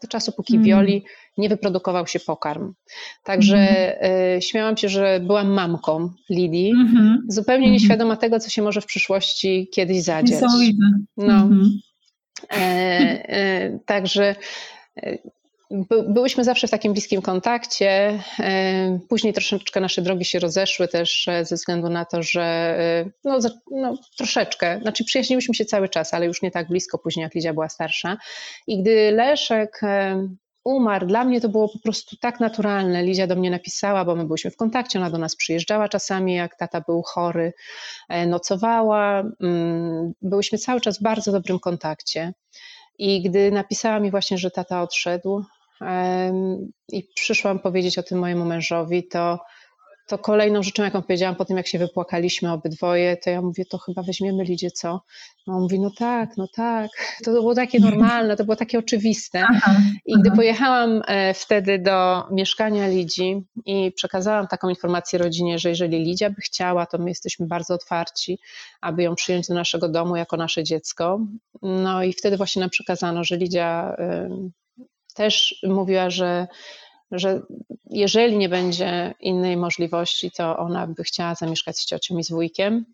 Do czasu, póki mm. Wioli nie wyprodukował się pokarm. Także mm. y, śmiałam się, że byłam mamką Lidii, mm -hmm. zupełnie mm -hmm. nieświadoma tego, co się może w przyszłości kiedyś zadziać. No. -hmm. E, e, także e, Byłyśmy zawsze w takim bliskim kontakcie. E, później troszeczkę nasze drogi się rozeszły też e, ze względu na to, że e, no, no, troszeczkę, znaczy przyjaźniłyśmy się cały czas, ale już nie tak blisko później, jak Lidia była starsza. I gdy Leszek umarł, dla mnie to było po prostu tak naturalne. Lidia do mnie napisała, bo my byliśmy w kontakcie, ona do nas przyjeżdżała czasami, jak tata był chory, nocowała. Mm, byłyśmy cały czas w bardzo dobrym kontakcie. I gdy napisała mi właśnie, że tata odszedł, i przyszłam powiedzieć o tym mojemu mężowi, to, to kolejną rzeczą, jaką powiedziałam po tym, jak się wypłakaliśmy obydwoje, to ja mówię, to chyba weźmiemy Lidzie, co? On mówi, no tak, no tak. To było takie normalne, to było takie oczywiste. Aha, I gdy aha. pojechałam e, wtedy do mieszkania Lidzi i przekazałam taką informację rodzinie, że jeżeli Lidia by chciała, to my jesteśmy bardzo otwarci, aby ją przyjąć do naszego domu jako nasze dziecko. No i wtedy właśnie nam przekazano, że Lidia też mówiła, że, że jeżeli nie będzie innej możliwości, to ona by chciała zamieszkać z ciocią i z wujkiem.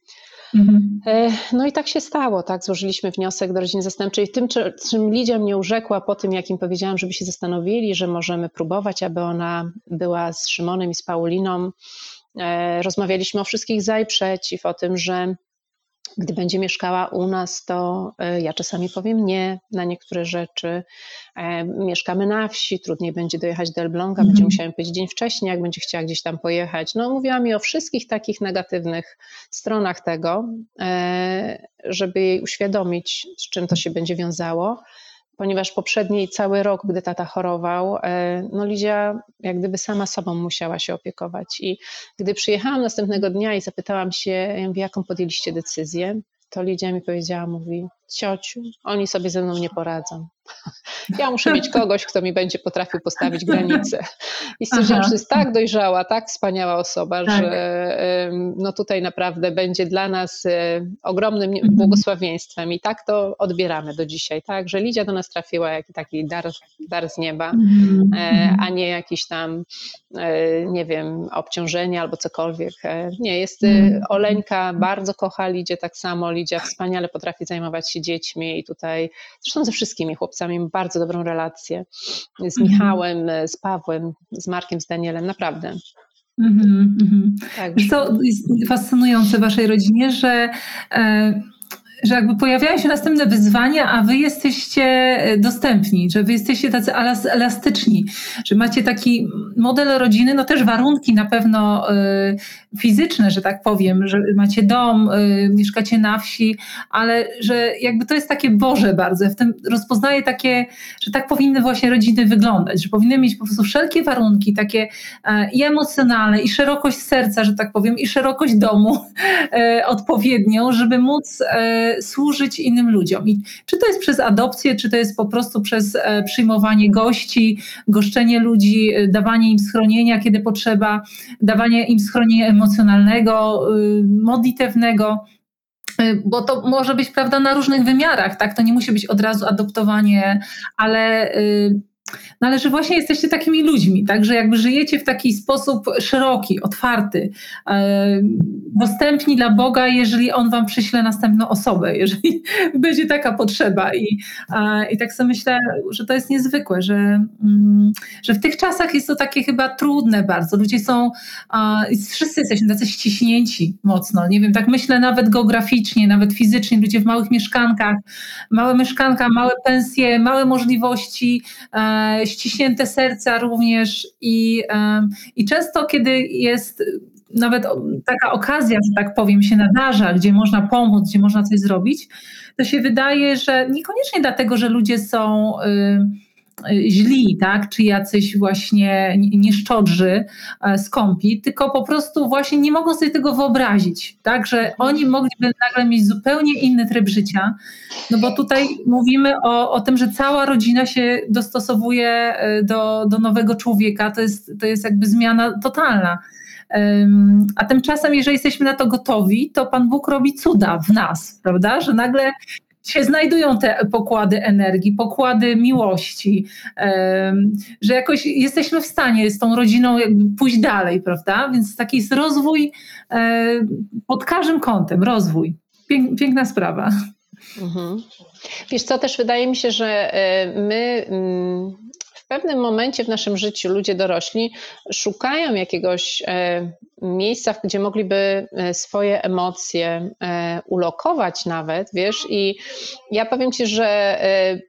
Mhm. E, no i tak się stało, tak? Złożyliśmy wniosek do rodziny zastępczej. Tym, czym Lidia mnie urzekła po tym, jak im powiedziałam, żeby się zastanowili, że możemy próbować, aby ona była z Szymonem i z Pauliną. E, rozmawialiśmy o wszystkich za i przeciw, o tym, że gdy będzie mieszkała u nas, to e, ja czasami powiem nie na niektóre rzeczy. E, mieszkamy na wsi, trudniej będzie dojechać do Elbląga, mm. będzie musiała powiedzieć dzień wcześniej, jak będzie chciała gdzieś tam pojechać. No, mówiła mi o wszystkich takich negatywnych stronach tego, e, żeby jej uświadomić, z czym to się będzie wiązało ponieważ poprzedni cały rok, gdy tata chorował, e, no Lidia jak gdyby sama sobą musiała się opiekować. I gdy przyjechałam następnego dnia i zapytałam się, jaką podjęliście decyzję, to Lidia mi powiedziała, mówi, ciociu, oni sobie ze mną nie poradzą. Ja muszę mieć kogoś, kto mi będzie potrafił postawić granice. I stwierdziłam, że jest tak dojrzała, tak wspaniała osoba, tak. że no tutaj naprawdę będzie dla nas e, ogromnym mhm. błogosławieństwem i tak to odbieramy do dzisiaj, tak, że Lidia do nas trafiła jak taki dar, dar z nieba, mhm. e, mhm. a nie jakiś tam, e, nie wiem, obciążenie albo cokolwiek. Nie, jest Oleńka, bardzo kocha Lidzie tak samo, Lidia wspaniale potrafi zajmować się dziećmi i tutaj, zresztą ze wszystkimi chłopcami mam bardzo dobrą relację, z mhm. Michałem, z Pawłem, z Markiem, z Danielem, naprawdę. Mm -hmm. To jest fascynujące w waszej rodzinie, że e, że jakby pojawiają się następne wyzwania, a wy jesteście e, dostępni, że wy jesteście tacy elastyczni, że macie taki model rodziny, no też warunki na pewno y, fizyczne, że tak powiem, że macie dom, y, mieszkacie na wsi, ale że jakby to jest takie Boże bardzo. Ja w tym rozpoznaję takie, że tak powinny właśnie rodziny wyglądać, że powinny mieć po prostu wszelkie warunki, takie y, i emocjonalne, i szerokość serca, że tak powiem, i szerokość domu odpowiednią, żeby móc służyć innym ludziom. I czy to jest przez adopcję, czy to jest po prostu przez e, przyjmowanie gości, goszczenie ludzi, e, dawanie im schronienia, kiedy potrzeba, dawanie im schronienia emocjonalnego, y, modlitewnego y, bo to może być prawda na różnych wymiarach, tak? To nie musi być od razu adoptowanie, ale y, no ale że właśnie jesteście takimi ludźmi, tak, że jakby żyjecie w taki sposób szeroki, otwarty, e, dostępni dla Boga, jeżeli On wam przyśle następną osobę, *laughs* jeżeli będzie taka potrzeba. I, i tak sobie myślę, że to jest niezwykłe, że, mm, że w tych czasach jest to takie chyba trudne bardzo. Ludzie są, wszyscy jesteśmy tacy ściśnięci mocno, nie wiem, tak myślę nawet geograficznie, nawet fizycznie, ludzie w małych mieszkankach, małe mieszkanka, małe pensje, małe możliwości, e, ściśnięte serca również i, i często kiedy jest nawet taka okazja, że tak powiem, się nadarza, gdzie można pomóc, gdzie można coś zrobić, to się wydaje, że niekoniecznie dlatego, że ludzie są y, źli, tak, czy jacyś właśnie nieszczodrzy, e, skąpi, tylko po prostu właśnie nie mogą sobie tego wyobrazić, tak, że oni mogliby nagle mieć zupełnie inny tryb życia, no bo tutaj mówimy o, o tym, że cała rodzina się dostosowuje e, do, do nowego człowieka, to jest, to jest jakby zmiana totalna. A tymczasem, jeżeli jesteśmy na to gotowi, to Pan Bóg robi cuda w nas, prawda? Że nagle się znajdują te pokłady energii, pokłady miłości, że jakoś jesteśmy w stanie z tą rodziną pójść dalej, prawda? Więc taki jest rozwój pod każdym kątem, rozwój. Piękna sprawa. Mhm. Wiesz co, też wydaje mi się, że e, my mm, w pewnym momencie w naszym życiu ludzie dorośli szukają jakiegoś e, miejsca, gdzie mogliby e, swoje emocje e, ulokować nawet, wiesz, i ja powiem Ci, że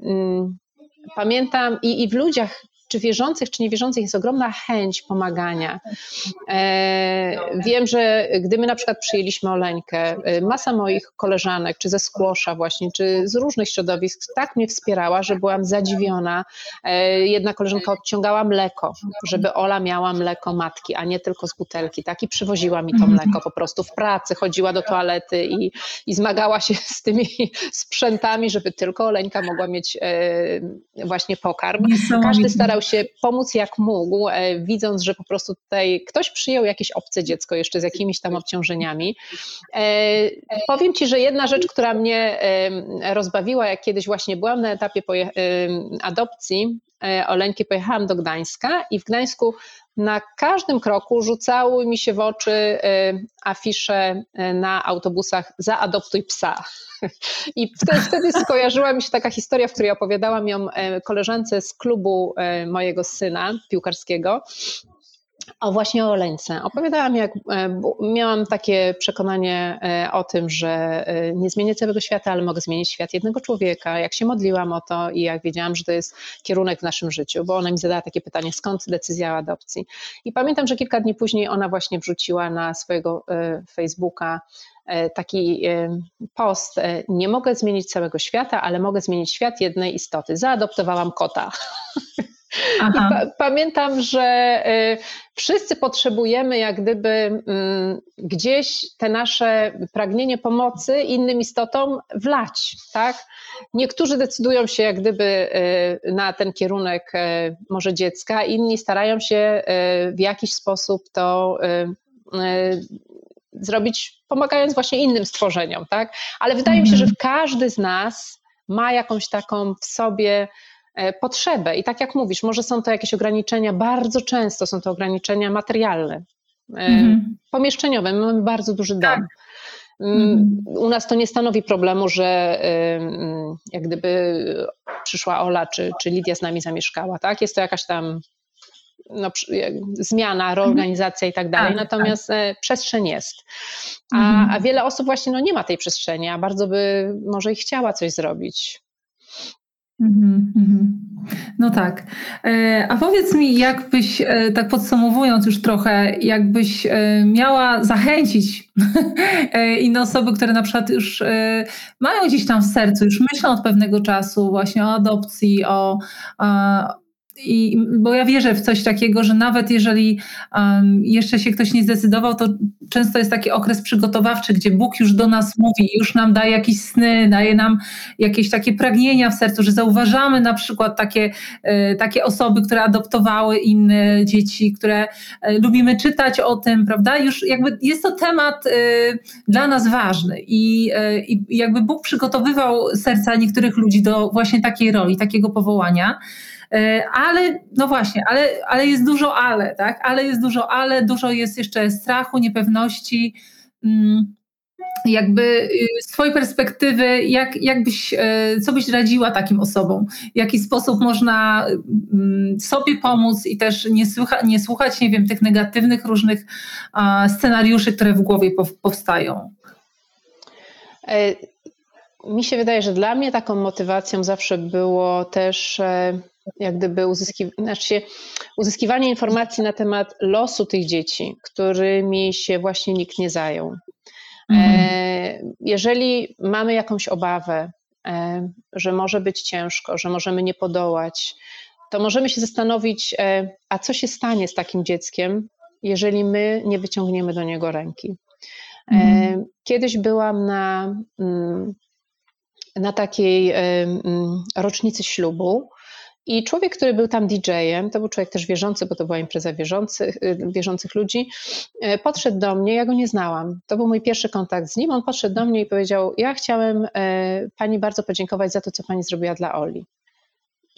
mm, pamiętam i, i w ludziach czy wierzących, czy niewierzących jest ogromna chęć pomagania. E, wiem, że gdy my na przykład przyjęliśmy Oleńkę, e, masa moich koleżanek, czy ze Skłosza właśnie, czy z różnych środowisk tak mnie wspierała, że byłam zadziwiona. E, jedna koleżanka odciągała mleko, żeby Ola miała mleko matki, a nie tylko z butelki, tak? I przywoziła mi to mleko po prostu w pracy, chodziła do toalety i, i zmagała się z tymi sprzętami, żeby tylko Oleńka mogła mieć właśnie pokarm. Każdy starał starał się pomóc jak mógł, e, widząc, że po prostu tutaj ktoś przyjął jakieś obce dziecko jeszcze z jakimiś tam obciążeniami. E, powiem Ci, że jedna rzecz, która mnie rozbawiła, jak kiedyś właśnie byłam na etapie adopcji Oleńki, pojechałam do Gdańska i w Gdańsku na każdym kroku rzucały mi się w oczy y, afisze y, na autobusach zaadoptuj psa. *laughs* I wtedy, skojarzyła mi się taka historia, w której opowiadałam ją koleżance z klubu mojego syna piłkarskiego, o właśnie o Oleńce. Opowiadałam, jak e, miałam takie przekonanie e, o tym, że e, nie zmienię całego świata, ale mogę zmienić świat jednego człowieka. Jak się modliłam o to i jak wiedziałam, że to jest kierunek w naszym życiu, bo ona mi zadała takie pytanie, skąd decyzja o adopcji. I pamiętam, że kilka dni później ona właśnie wrzuciła na swojego Facebooka taki post. Nie mogę zmienić całego świata, ale mogę zmienić świat jednej istoty. Zaadoptowałam kota. *laughs* Pa pamiętam, że wszyscy potrzebujemy jak gdyby mm, gdzieś te nasze pragnienie pomocy innym istotom wlać, tak? Niektórzy decydują się jak gdyby na ten kierunek może dziecka, inni starają się w jakiś sposób to zrobić, pomagając właśnie innym stworzeniom, tak? Ale wydaje mi się, że mhm. każdy z nas ma jakąś taką w sobie E, potrzebę. I tak jak mówisz, może są to jakieś ograniczenia, bardzo często są to ograniczenia materialne, e, mhm. pomieszczeniowe. My mamy bardzo duży dom. Tak. Mm, mhm. U nas to nie stanowi problemu, że jak gdyby przyszła Ola czy, czy Lidia z nami zamieszkała, tak? Jest to jakaś tam no, zmiana, mhm. reorganizacja i tak dalej, tak, natomiast tak. przestrzeń jest. A, mhm. a wiele osób właśnie no, nie ma tej przestrzeni, a bardzo by może i chciała coś zrobić. Mhm. No tak. E, a powiedz mi, jakbyś, e, tak podsumowując już trochę, jakbyś e, miała zachęcić *laughs* inne osoby, które na przykład już mają gdzieś tam w sercu, już myślą od pewnego czasu właśnie o adopcji, o, i, bo ja wierzę w coś takiego, że nawet jeżeli um, jeszcze się ktoś nie zdecydował, to często jest taki okres przygotowawczy, gdzie Bóg już do nas mówi, już nam daje jakieś sny, daje nam jakieś takie pragnienia w sercu, że zauważamy na przykład takie, e, takie osoby, które adoptowały inne dzieci, które e, lubimy czytać o tym, prawda? Już jakby jest to temat e, dla nas ważny i, i jakby Bóg przygotowywał serca niektórych ludzi do właśnie takiej roli, takiego powołania. E, ale, no właśnie, ale, ale jest dużo ale, tak? Ale jest dużo ale, dużo jest jeszcze strachu, niepewności. Mm, jakby y, z Twojej perspektywy, jak, jakbyś, e, co byś radziła takim osobom? W jaki sposób można mm, sobie pomóc i też nie, słucha, nie słuchać, nie wiem, tych negatywnych różnych scenariuszy, które w głowie powstają? E, mi się wydaje, że dla mnie taką motywacją zawsze było też jak gdyby uzyski, znaczy uzyskiwanie informacji na temat losu tych dzieci, którymi się właśnie nikt nie zajął. Mhm. Jeżeli mamy jakąś obawę, że może być ciężko, że możemy nie podołać, to możemy się zastanowić, a co się stanie z takim dzieckiem, jeżeli my nie wyciągniemy do niego ręki. Mhm. Kiedyś byłam na, mm, na takiej mm, rocznicy ślubu. I człowiek, który był tam DJ-em, to był człowiek też wierzący, bo to była impreza wierzących, y, wierzących ludzi, e, podszedł do mnie, ja go nie znałam. To był mój pierwszy kontakt z nim. On podszedł do mnie i powiedział: Ja chciałem e, pani bardzo podziękować za to, co pani zrobiła dla Oli.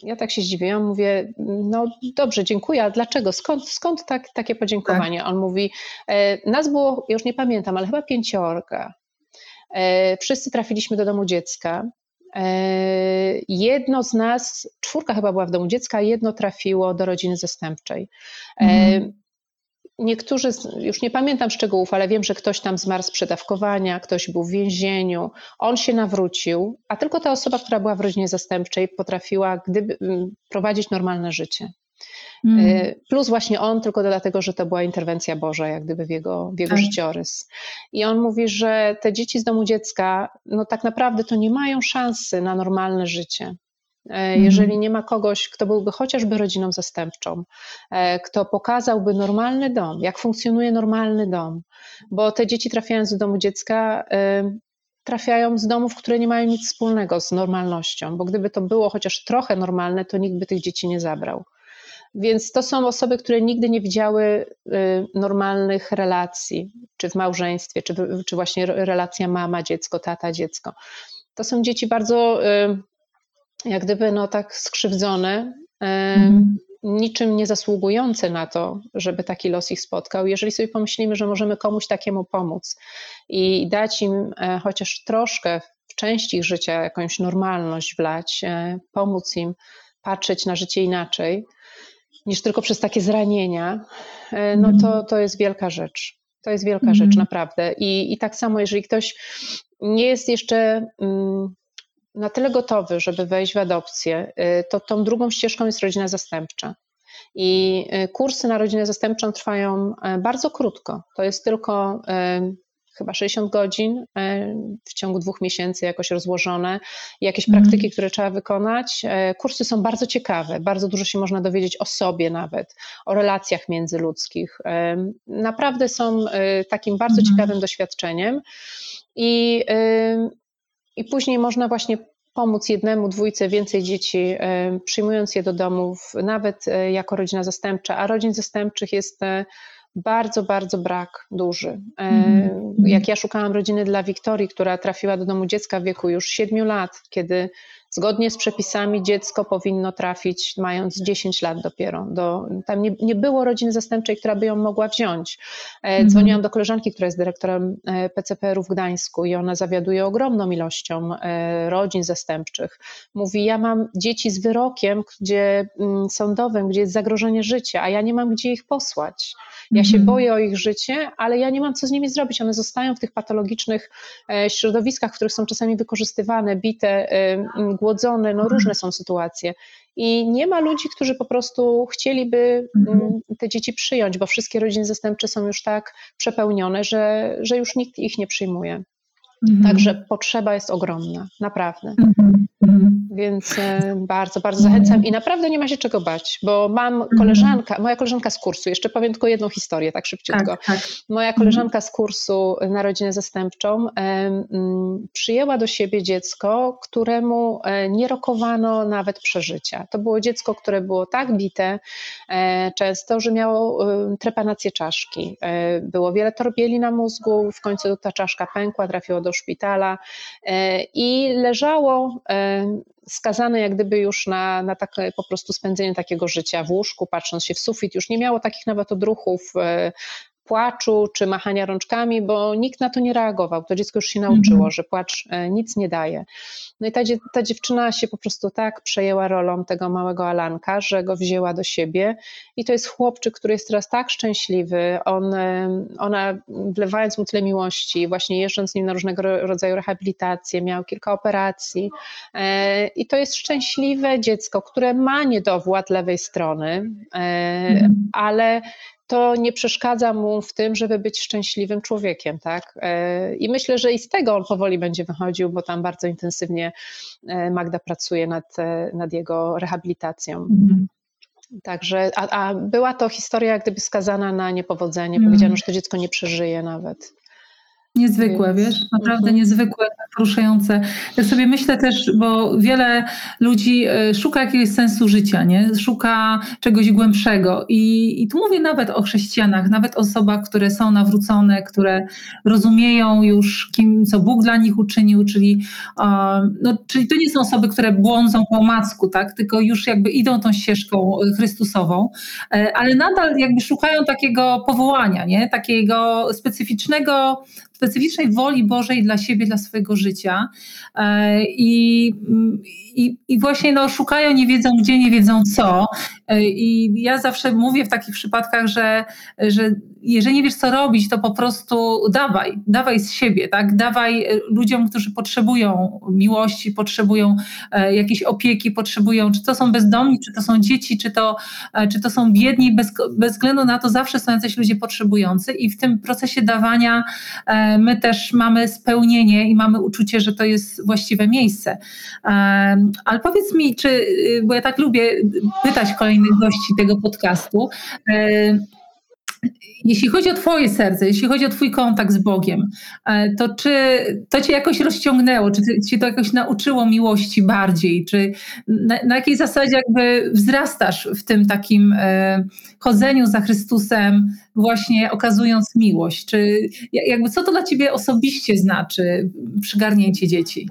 Ja tak się zdziwiłam, mówię, no dobrze, dziękuję, a dlaczego? Skąd, skąd tak, takie podziękowanie? Tak. On mówi, nas było, już nie pamiętam, ale chyba pięciorga. E, wszyscy trafiliśmy do domu dziecka. E, jedno z nas, czwórka chyba była w domu dziecka, jedno trafiło do rodziny zastępczej. Mhm niektórzy, już nie pamiętam szczegółów, ale wiem, że ktoś tam zmarł z przedawkowania, ktoś był w więzieniu, on się nawrócił, a tylko ta osoba, która była w rodzinie zastępczej, potrafiła gdyby, prowadzić normalne życie. Mm. Plus właśnie on, tylko dlatego, że to była interwencja Boża, jak gdyby w jego, w jego tak. życiorys. I on mówi, że te dzieci z domu dziecka, no tak naprawdę to nie mają szansy na normalne życie. E, mhm. Jeżeli nie ma kogoś, kto byłby chociażby rodziną zastępczą, e, kto pokazałby normalny dom, jak funkcjonuje normalny dom, bo te dzieci trafiając do domu dziecka, e, trafiają z domów, które nie mają nic wspólnego z normalnością, bo gdyby to było chociaż trochę normalne, to nikt by tych dzieci nie zabrał. Więc to są osoby, które nigdy nie widziały normalnych relacji, czy w małżeństwie, czy, czy właśnie relacja mama-dziecko, tata-dziecko. To są dzieci bardzo jak gdyby no tak skrzywdzone, mhm. niczym nie zasługujące na to, żeby taki los ich spotkał. Jeżeli sobie pomyślimy, że możemy komuś takiemu pomóc i dać im e, chociaż troszkę w części ich życia jakąś normalność wlać, e, pomóc im patrzeć na życie inaczej, niż tylko przez takie zranienia, e, no to, mhm. to jest wielka rzecz. To jest wielka rzecz, mhm. naprawdę. I, I tak samo, jeżeli ktoś nie jest jeszcze mm, na tyle gotowy, żeby wejść w adopcję, y, to tą drugą ścieżką jest rodzina zastępcza. I y, kursy na rodzinę zastępczą trwają bardzo krótko. To jest tylko chyba 60 godzin w ciągu dwóch miesięcy jakoś rozłożone, jakieś mhm. praktyki, które trzeba wykonać. Kursy są bardzo ciekawe, bardzo dużo się można dowiedzieć o sobie nawet, o relacjach międzyludzkich. Naprawdę są takim bardzo mhm. ciekawym doświadczeniem. I i później można właśnie pomóc jednemu, dwójce, więcej dzieci, e, przyjmując je do domów, nawet e, jako rodzina zastępcza, a rodzin zastępczych jest e, bardzo, bardzo brak duży. Mm. Jak ja szukałam rodziny dla Wiktorii, która trafiła do domu dziecka w wieku już 7 lat, kiedy Zgodnie z przepisami dziecko powinno trafić mając 10 lat dopiero. Do, tam nie, nie było rodziny zastępczej, która by ją mogła wziąć. E, mhm. Dzwoniłam do koleżanki, która jest dyrektorem e, PCPR-u w Gdańsku i ona zawiaduje ogromną ilością e, rodzin zastępczych. Mówi, ja mam dzieci z wyrokiem gdzie, mm, sądowym, gdzie jest zagrożenie życia, a ja nie mam gdzie ich posłać. Ja się mhm. boję o ich życie, ale ja nie mam co z nimi zrobić. One zostają w tych patologicznych środowiskach, w których są czasami wykorzystywane, bite, głodzone, no różne są sytuacje. I nie ma ludzi, którzy po prostu chcieliby mhm. mm, te dzieci przyjąć, bo wszystkie rodziny zastępcze są już tak przepełnione, że, że już nikt ich nie przyjmuje. Mhm. Także potrzeba jest ogromna, naprawdę. Mhm. Mhm. Więc e, bardzo, bardzo zachęcam i naprawdę nie ma się czego bać, bo mam koleżanka, moja koleżanka z kursu, jeszcze powiem tylko jedną historię, tak szybciutko. Tak, tak. Moja koleżanka z kursu na rodzinę zastępczą przyjęła do siebie dziecko, któremu e, nie rokowano nawet przeżycia. To było dziecko, które było tak bite e, często, że miało trepanację czaszki. Było wiele torbieli na mózgu, w końcu ta czaszka pękła, trafiło do szpitala e, i leżało skazane jak gdyby już na, na takie po prostu spędzenie takiego życia w łóżku, patrząc się w sufit, już nie miało takich nawet odruchów, e, płaczu czy machania rączkami, bo nikt na to nie reagował. To dziecko już się nauczyło, mhm. że płacz e, nic nie daje. No i ta, ta dziewczyna się po prostu tak przejęła rolą tego małego Alanka, że go wzięła do siebie i to jest chłopczyk, który jest teraz tak szczęśliwy. On, ona wlewając mu tyle miłości, właśnie jeżdżąc z nim na różnego rodzaju rehabilitacje, miał kilka operacji i to jest szczęśliwe dziecko, które ma niedowład lewej strony, mhm. ale to nie przeszkadza mu w tym, żeby być szczęśliwym człowiekiem, tak? E, I myślę, że i z tego on powoli będzie wychodził, bo tam bardzo intensywnie e, Magda pracuje nad, e, nad jego rehabilitacją. Mhm. Także, a, a, była to historia jak gdyby skazana na niepowodzenie. Mhm. Powiedziano, że to dziecko nie przeżyje nawet. Niezwykłe, Więc, wiesz, naprawdę uh-huh. niezwykłe, poruszające. Ja sobie myślę też, bo wiele ludzi e, szuka jakiegoś sensu życia, nie? Szuka czegoś głębszego. I, I tu mówię nawet o chrześcijanach, nawet o osobach, które są nawrócone, które rozumieją już, kim, co Bóg dla nich uczynił, czyli, no, czyli to nie są osoby, które błądzą po omacku, tak? Tylko już jakby idą tą ścieżką Chrystusową, e, ale nadal jakby szukają takiego powołania, nie? Takiego specyficznego specyficznej woli Bożej dla siebie, dla swojego życia. E, I, i, i właśnie no, szukają, nie wiedzą gdzie, nie wiedzą co. E, I ja zawsze mówię w takich przypadkach, że, że jeżeli nie wiesz, co robić, to po prostu dawaj, dawaj z siebie, tak? Dawaj e, ludziom, którzy potrzebują miłości, potrzebują jakiejś opieki, potrzebują, czy to są bezdomni, czy to są dzieci, czy to, czy to są biedni, bez, bez względu na to zawsze są jacyś ludzie potrzebujący i w tym procesie dawania my też mamy spełnienie i mamy uczucie, że to jest właściwe miejsce. Ale powiedz mi, czy, y, bo ja tak lubię pytać kolejnych gości tego podcastu, jeśli chodzi o Twoje serce, jeśli chodzi o Twój kontakt z Bogiem, e, to czy to Cię jakoś rozciągnęło, czy Cię to jakoś nauczyło miłości bardziej, czy na, na jakiej zasadzie jakby wzrastasz w tym takim e, chodzeniu za Chrystusem, właśnie okazując miłość? Czy jakby co to dla Ciebie osobiście znaczy przygarnięcie dzieci?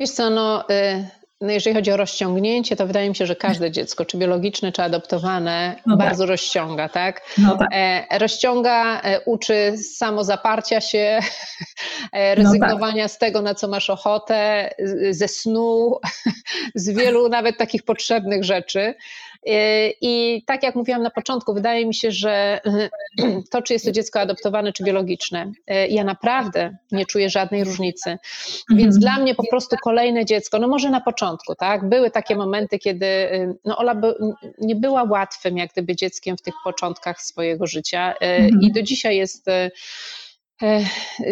Wiesz co, no... Y no jeżeli chodzi o rozciągnięcie, to wydaje mi się, że każde dziecko, czy biologiczne, czy adoptowane, no tak. bardzo rozciąga, tak? No tak. E, rozciąga, e, uczy samozaparcia się, *laughs* e, rezygnowania no tak. z tego, na co masz ochotę, ze snu, *laughs* z wielu nawet takich potrzebnych rzeczy. E, I tak jak mówiłam na początku, wydaje mi się, że *clears throat* to, czy jest to dziecko adoptowane, czy biologiczne, e, ja naprawdę nie czuję żadnej różnicy. Więc mhm. dla mnie po prostu kolejne dziecko, no może na początku, tak? Były takie momenty, kiedy y, no Ola by, nie była łatwym jak gdyby dzieckiem w tych początkach swojego życia e, mhm. i do dzisiaj jest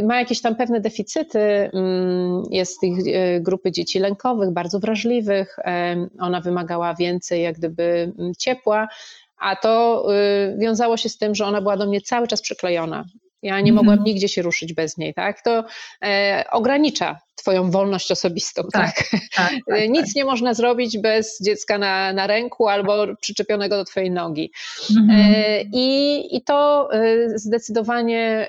ma jakieś tam pewne deficyty, mm, jest tych e, grupy dzieci lękowych, bardzo wrażliwych, ona wymagała więcej jak gdyby mm, ciepła, a to y, wiązało się z tym, że ona była do mnie cały czas przyklejona. Ja nie mogłam mhm. nigdzie się ruszyć bez niej, tak? To e, ogranicza Twoją wolność osobistą, tak? tak, tak, *laughs* tak Nic tak. nie można zrobić bez dziecka na, na ręku albo przyczepionego do Twojej nogi. Mhm. E, i, I to e, zdecydowanie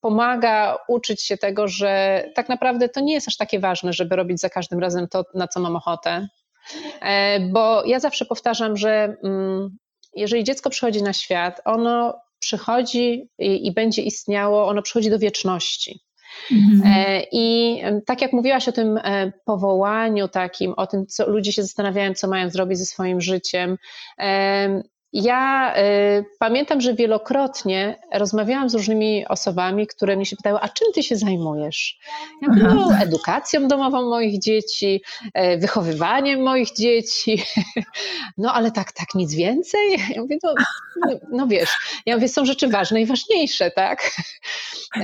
pomaga uczyć się tego, że tak naprawdę to nie jest aż takie ważne, żeby robić za każdym razem to, na co mam ochotę. E, bo ja zawsze powtarzam, że mm, jeżeli dziecko przychodzi na świat, ono przychodzi i, będzie istniało, ono przychodzi do wieczności. Mhm. E, I tak jak mówiłaś o tym e, powołaniu takim, o tym, co ludzie się zastanawiają, co mają zrobić ze swoim życiem, ja y, pamiętam, że wielokrotnie rozmawiałam z różnymi osobami, które mnie się pytały, a czym ty się zajmujesz? Ja mówię, no, edukacją domową moich dzieci, e, wychowywaniem moich dzieci, *laughs* no ale tak, tak, nic więcej? Ja mówię, no, no, no wiesz, ja mówię, są rzeczy ważne i ważniejsze, tak?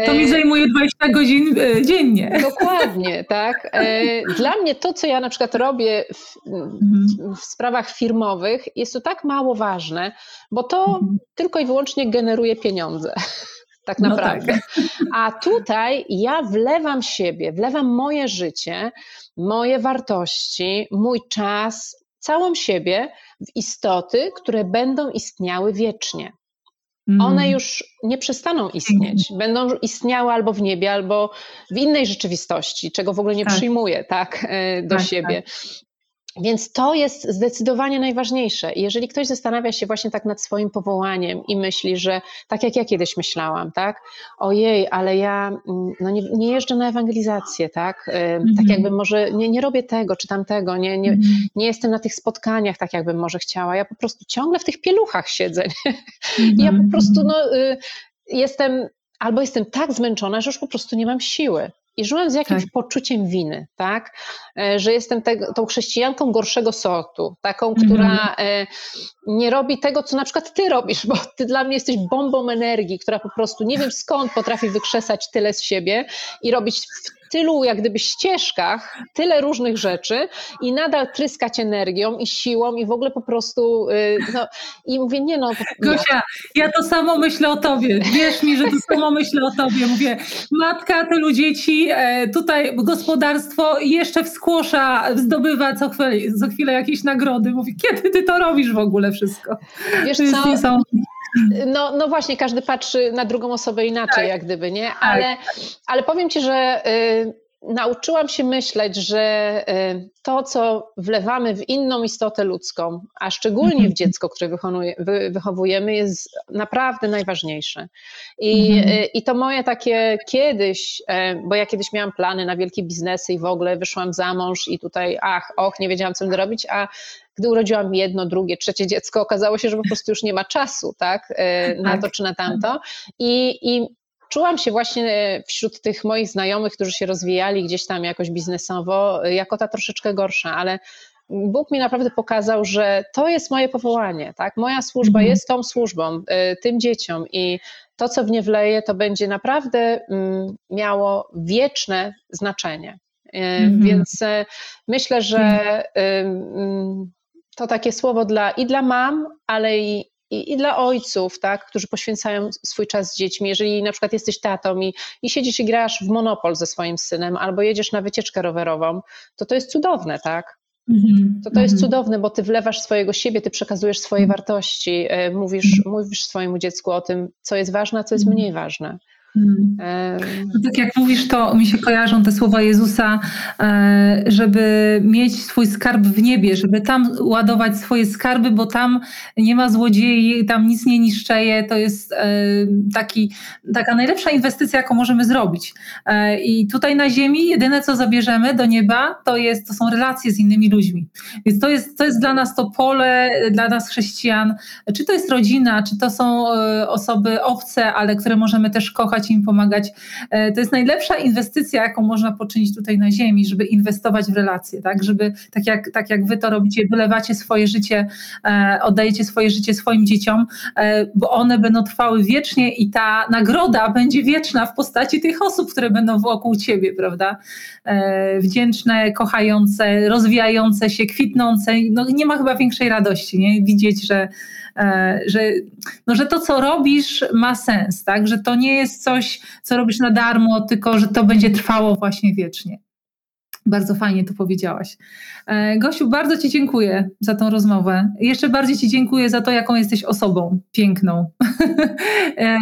To mi e, zajmuje 20 godzin e, dziennie. Dokładnie, tak. Dla mnie to, co ja na przykład robię w, mhm. w sprawach firmowych, jest to tak mało ważne, ważne, bo to mhm. tylko i wyłącznie generuje pieniądze. *laughs* Tak naprawdę. No tak. A tutaj ja wlewam siebie, wlewam moje życie, moje wartości, mój czas, całą siebie w istoty, które będą istniały wiecznie. One mhm. już nie przestaną istnieć. Będą istniały albo w niebie, albo w innej rzeczywistości, czego w ogóle nie tak. przyjmuję tak, e, do tak, siebie. Więc to jest zdecydowanie najważniejsze. Jeżeli ktoś zastanawia się właśnie tak nad swoim powołaniem i myśli, że tak jak ja kiedyś myślałam, tak, ojej, ale ja mm, no nie, nie jeżdżę na ewangelizację, tak, mm tak jakby może nie, nie robię tego czy tamtego, nie, nie, mm nie jestem na tych spotkaniach tak jakbym może chciała, ja po prostu ciągle w tych pieluchach siedzę. Mm I ja po mhm. prostu no, y, jestem, albo jestem tak zmęczona, że już po prostu nie mam siły. I żyłem z jakimś tak. poczuciem winy, tak? E, że jestem tego, tą chrześcijanką gorszego sortu, taką, która mm. nie robi tego, co na przykład ty robisz, bo ty dla mnie jesteś bombą energii, która po prostu nie wiem skąd potrafi wykrzesać tyle z siebie i robić tylu jak gdyby ścieżkach, tyle różnych rzeczy i nadal tryskać energią i siłą i w ogóle po prostu y, no, i mówię, nie no. Gosia, ja to samo myślę o tobie, wierz mi, że to samo myślę o tobie, mówię, matka tylu dzieci, e, tutaj gospodarstwo jeszcze w skłosza zdobywa co chwilę, co chwilę jakieś nagrody, mówię, kiedy ty to robisz w ogóle wszystko? Wiesz co? No, no właśnie, każdy patrzy na drugą osobę inaczej, tak. jak gdyby, nie? Tak. Ale, ale powiem ci, że y, nauczyłam się myśleć, że y, to, co wlewamy w inną istotę ludzką, a szczególnie w mhm. dziecko, które wychowujemy, jest naprawdę najważniejsze. I, mhm. y, I to moje takie kiedyś, bo ja kiedyś miałam plany na wielkie biznesy i w ogóle wyszłam za mąż i tutaj, ach, och, nie wiedziałam, co będę robić, a gdy urodziłam jedno, drugie, trzecie dziecko, okazało się, że po prostu już nie ma czasu tak, e, na to tak. czy na tamto. I, i czułam się właśnie e, wśród tych moich znajomych, którzy się rozwijali gdzieś tam jakoś biznesowo, e, jako ta troszeczkę gorsza, ale Bóg mi naprawdę pokazał, że to jest moje powołanie, tak? Moja służba mhm. jest tą służbą, tym dzieciom i to, co w nie wleję, to będzie naprawdę mm, miało wieczne znaczenie. Mhm. Więc myślę, że mhm to takie słowo dla, i dla mam, ale i, i, i, dla ojców, tak, którzy poświęcają swój czas z dziećmi. Jeżeli na przykład jesteś tatą i, i siedzisz i grasz w monopol ze swoim synem, albo jedziesz na wycieczkę rowerową, to to jest cudowne, tak? Mm-hmm. To to jest mm-hmm. cudowne, bo ty wlewasz swojego siebie, ty przekazujesz swoje wartości, e, mówisz, mówisz swojemu dziecku o tym, co jest ważne, a co jest mniej ważne. Hmm. No tak jak mówisz, to mi się kojarzą te słowa Jezusa, e, żeby mieć swój skarb w niebie, żeby tam ładować swoje skarby, bo tam nie ma złodziei, tam nic nie niszczeje. To jest e, taki, taka najlepsza inwestycja, jaką możemy zrobić. E, I tutaj na ziemi jedyne, co zabierzemy do nieba, to, jest, to są relacje z innymi ludźmi. Więc to jest, to jest dla nas to pole, dla nas chrześcijan, czy to jest rodzina, czy to są osoby obce, ale które możemy też kochać im pomagać. E, to jest najlepsza inwestycja, jaką można poczynić tutaj na ziemi, żeby inwestować w relacje, tak? Żeby tak jak, tak jak wy to robicie, wylewacie swoje życie, e, oddajecie swoje życie swoim dzieciom, e, bo one będą trwały wiecznie i ta nagroda będzie wieczna w postaci tych osób, które będą wokół ciebie, prawda? Wdzięczne, kochające, rozwijające się, kwitnące. No, nie ma chyba większej radości, nie? Widzieć, że że, no, że to, co robisz, ma sens, tak? Że to nie jest coś, co robisz na darmo, tylko że to będzie trwało właśnie wiecznie. Bardzo fajnie to powiedziałaś. E, Gosiu, bardzo Ci dziękuję za tą rozmowę. Jeszcze bardziej Ci dziękuję za to, jaką jesteś osobą piękną. *laughs* E,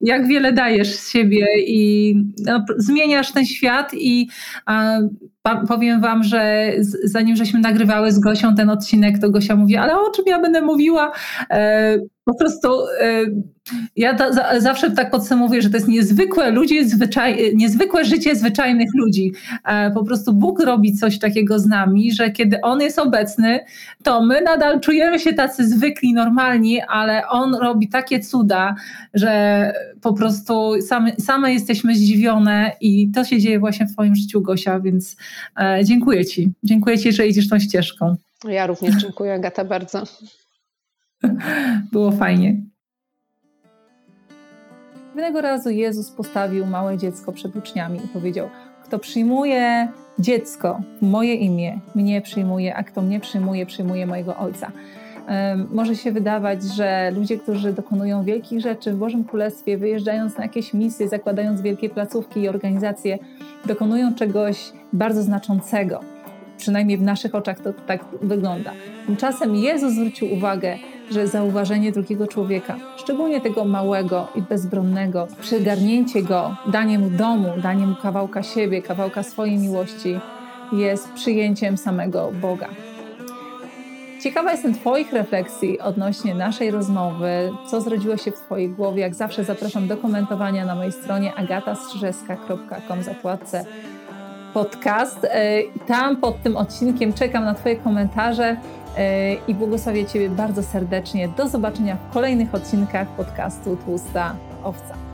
jak wiele dajesz z siebie i no, zmieniasz ten świat i a, powiem wam, że zanim żeśmy nagrywały z Gosią ten odcinek, to Gosia mówi, ale o czym ja będę mówiła? E, po prostu e, ja za, zawsze tak podsumowuję, że to jest niezwykłe ludzie, zwyczaj, niezwykłe życie zwyczajnych ludzi. E, po prostu Bóg robi coś takiego z nami, że kiedy On jest obecny, to my nadal czujemy się tacy zwykli, normalni, ale On robi takie cuda, że po prostu same, same jesteśmy zdziwione i to się dzieje właśnie w Twoim życiu, Gosia, więc e, dziękuję Ci. Dziękuję Ci, że idziesz tą ścieżką. Ja również dziękuję, Agata, bardzo. *laughs* Było fajnie. Pewnego razu Jezus postawił małe dziecko przed uczniami i powiedział: Kto przyjmuje dziecko moje imię, mnie przyjmuje, a kto mnie przyjmuje, przyjmuje mojego Ojca. Może się wydawać, że ludzie, którzy dokonują wielkich rzeczy w Bożym Królestwie, wyjeżdżając na jakieś misje, zakładając wielkie placówki i organizacje, dokonują czegoś bardzo znaczącego. Przynajmniej w naszych oczach to tak wygląda. Tymczasem Jezus zwrócił uwagę, że zauważenie drugiego człowieka, szczególnie tego małego i bezbronnego, przygarnięcie go, danie mu domu, danie mu kawałka siebie, kawałka swojej miłości, jest przyjęciem samego Boga. Ciekawa jestem Twoich refleksji odnośnie naszej rozmowy, co zrodziło się w Twojej głowie. Jak zawsze zapraszam do komentowania na mojej stronie agatastrzyżewska.com zakładce podcast. E, tam pod tym odcinkiem czekam na Twoje komentarze i błogosławię Ciebie bardzo serdecznie. Do zobaczenia w kolejnych odcinkach podcastu Tłusta Owca.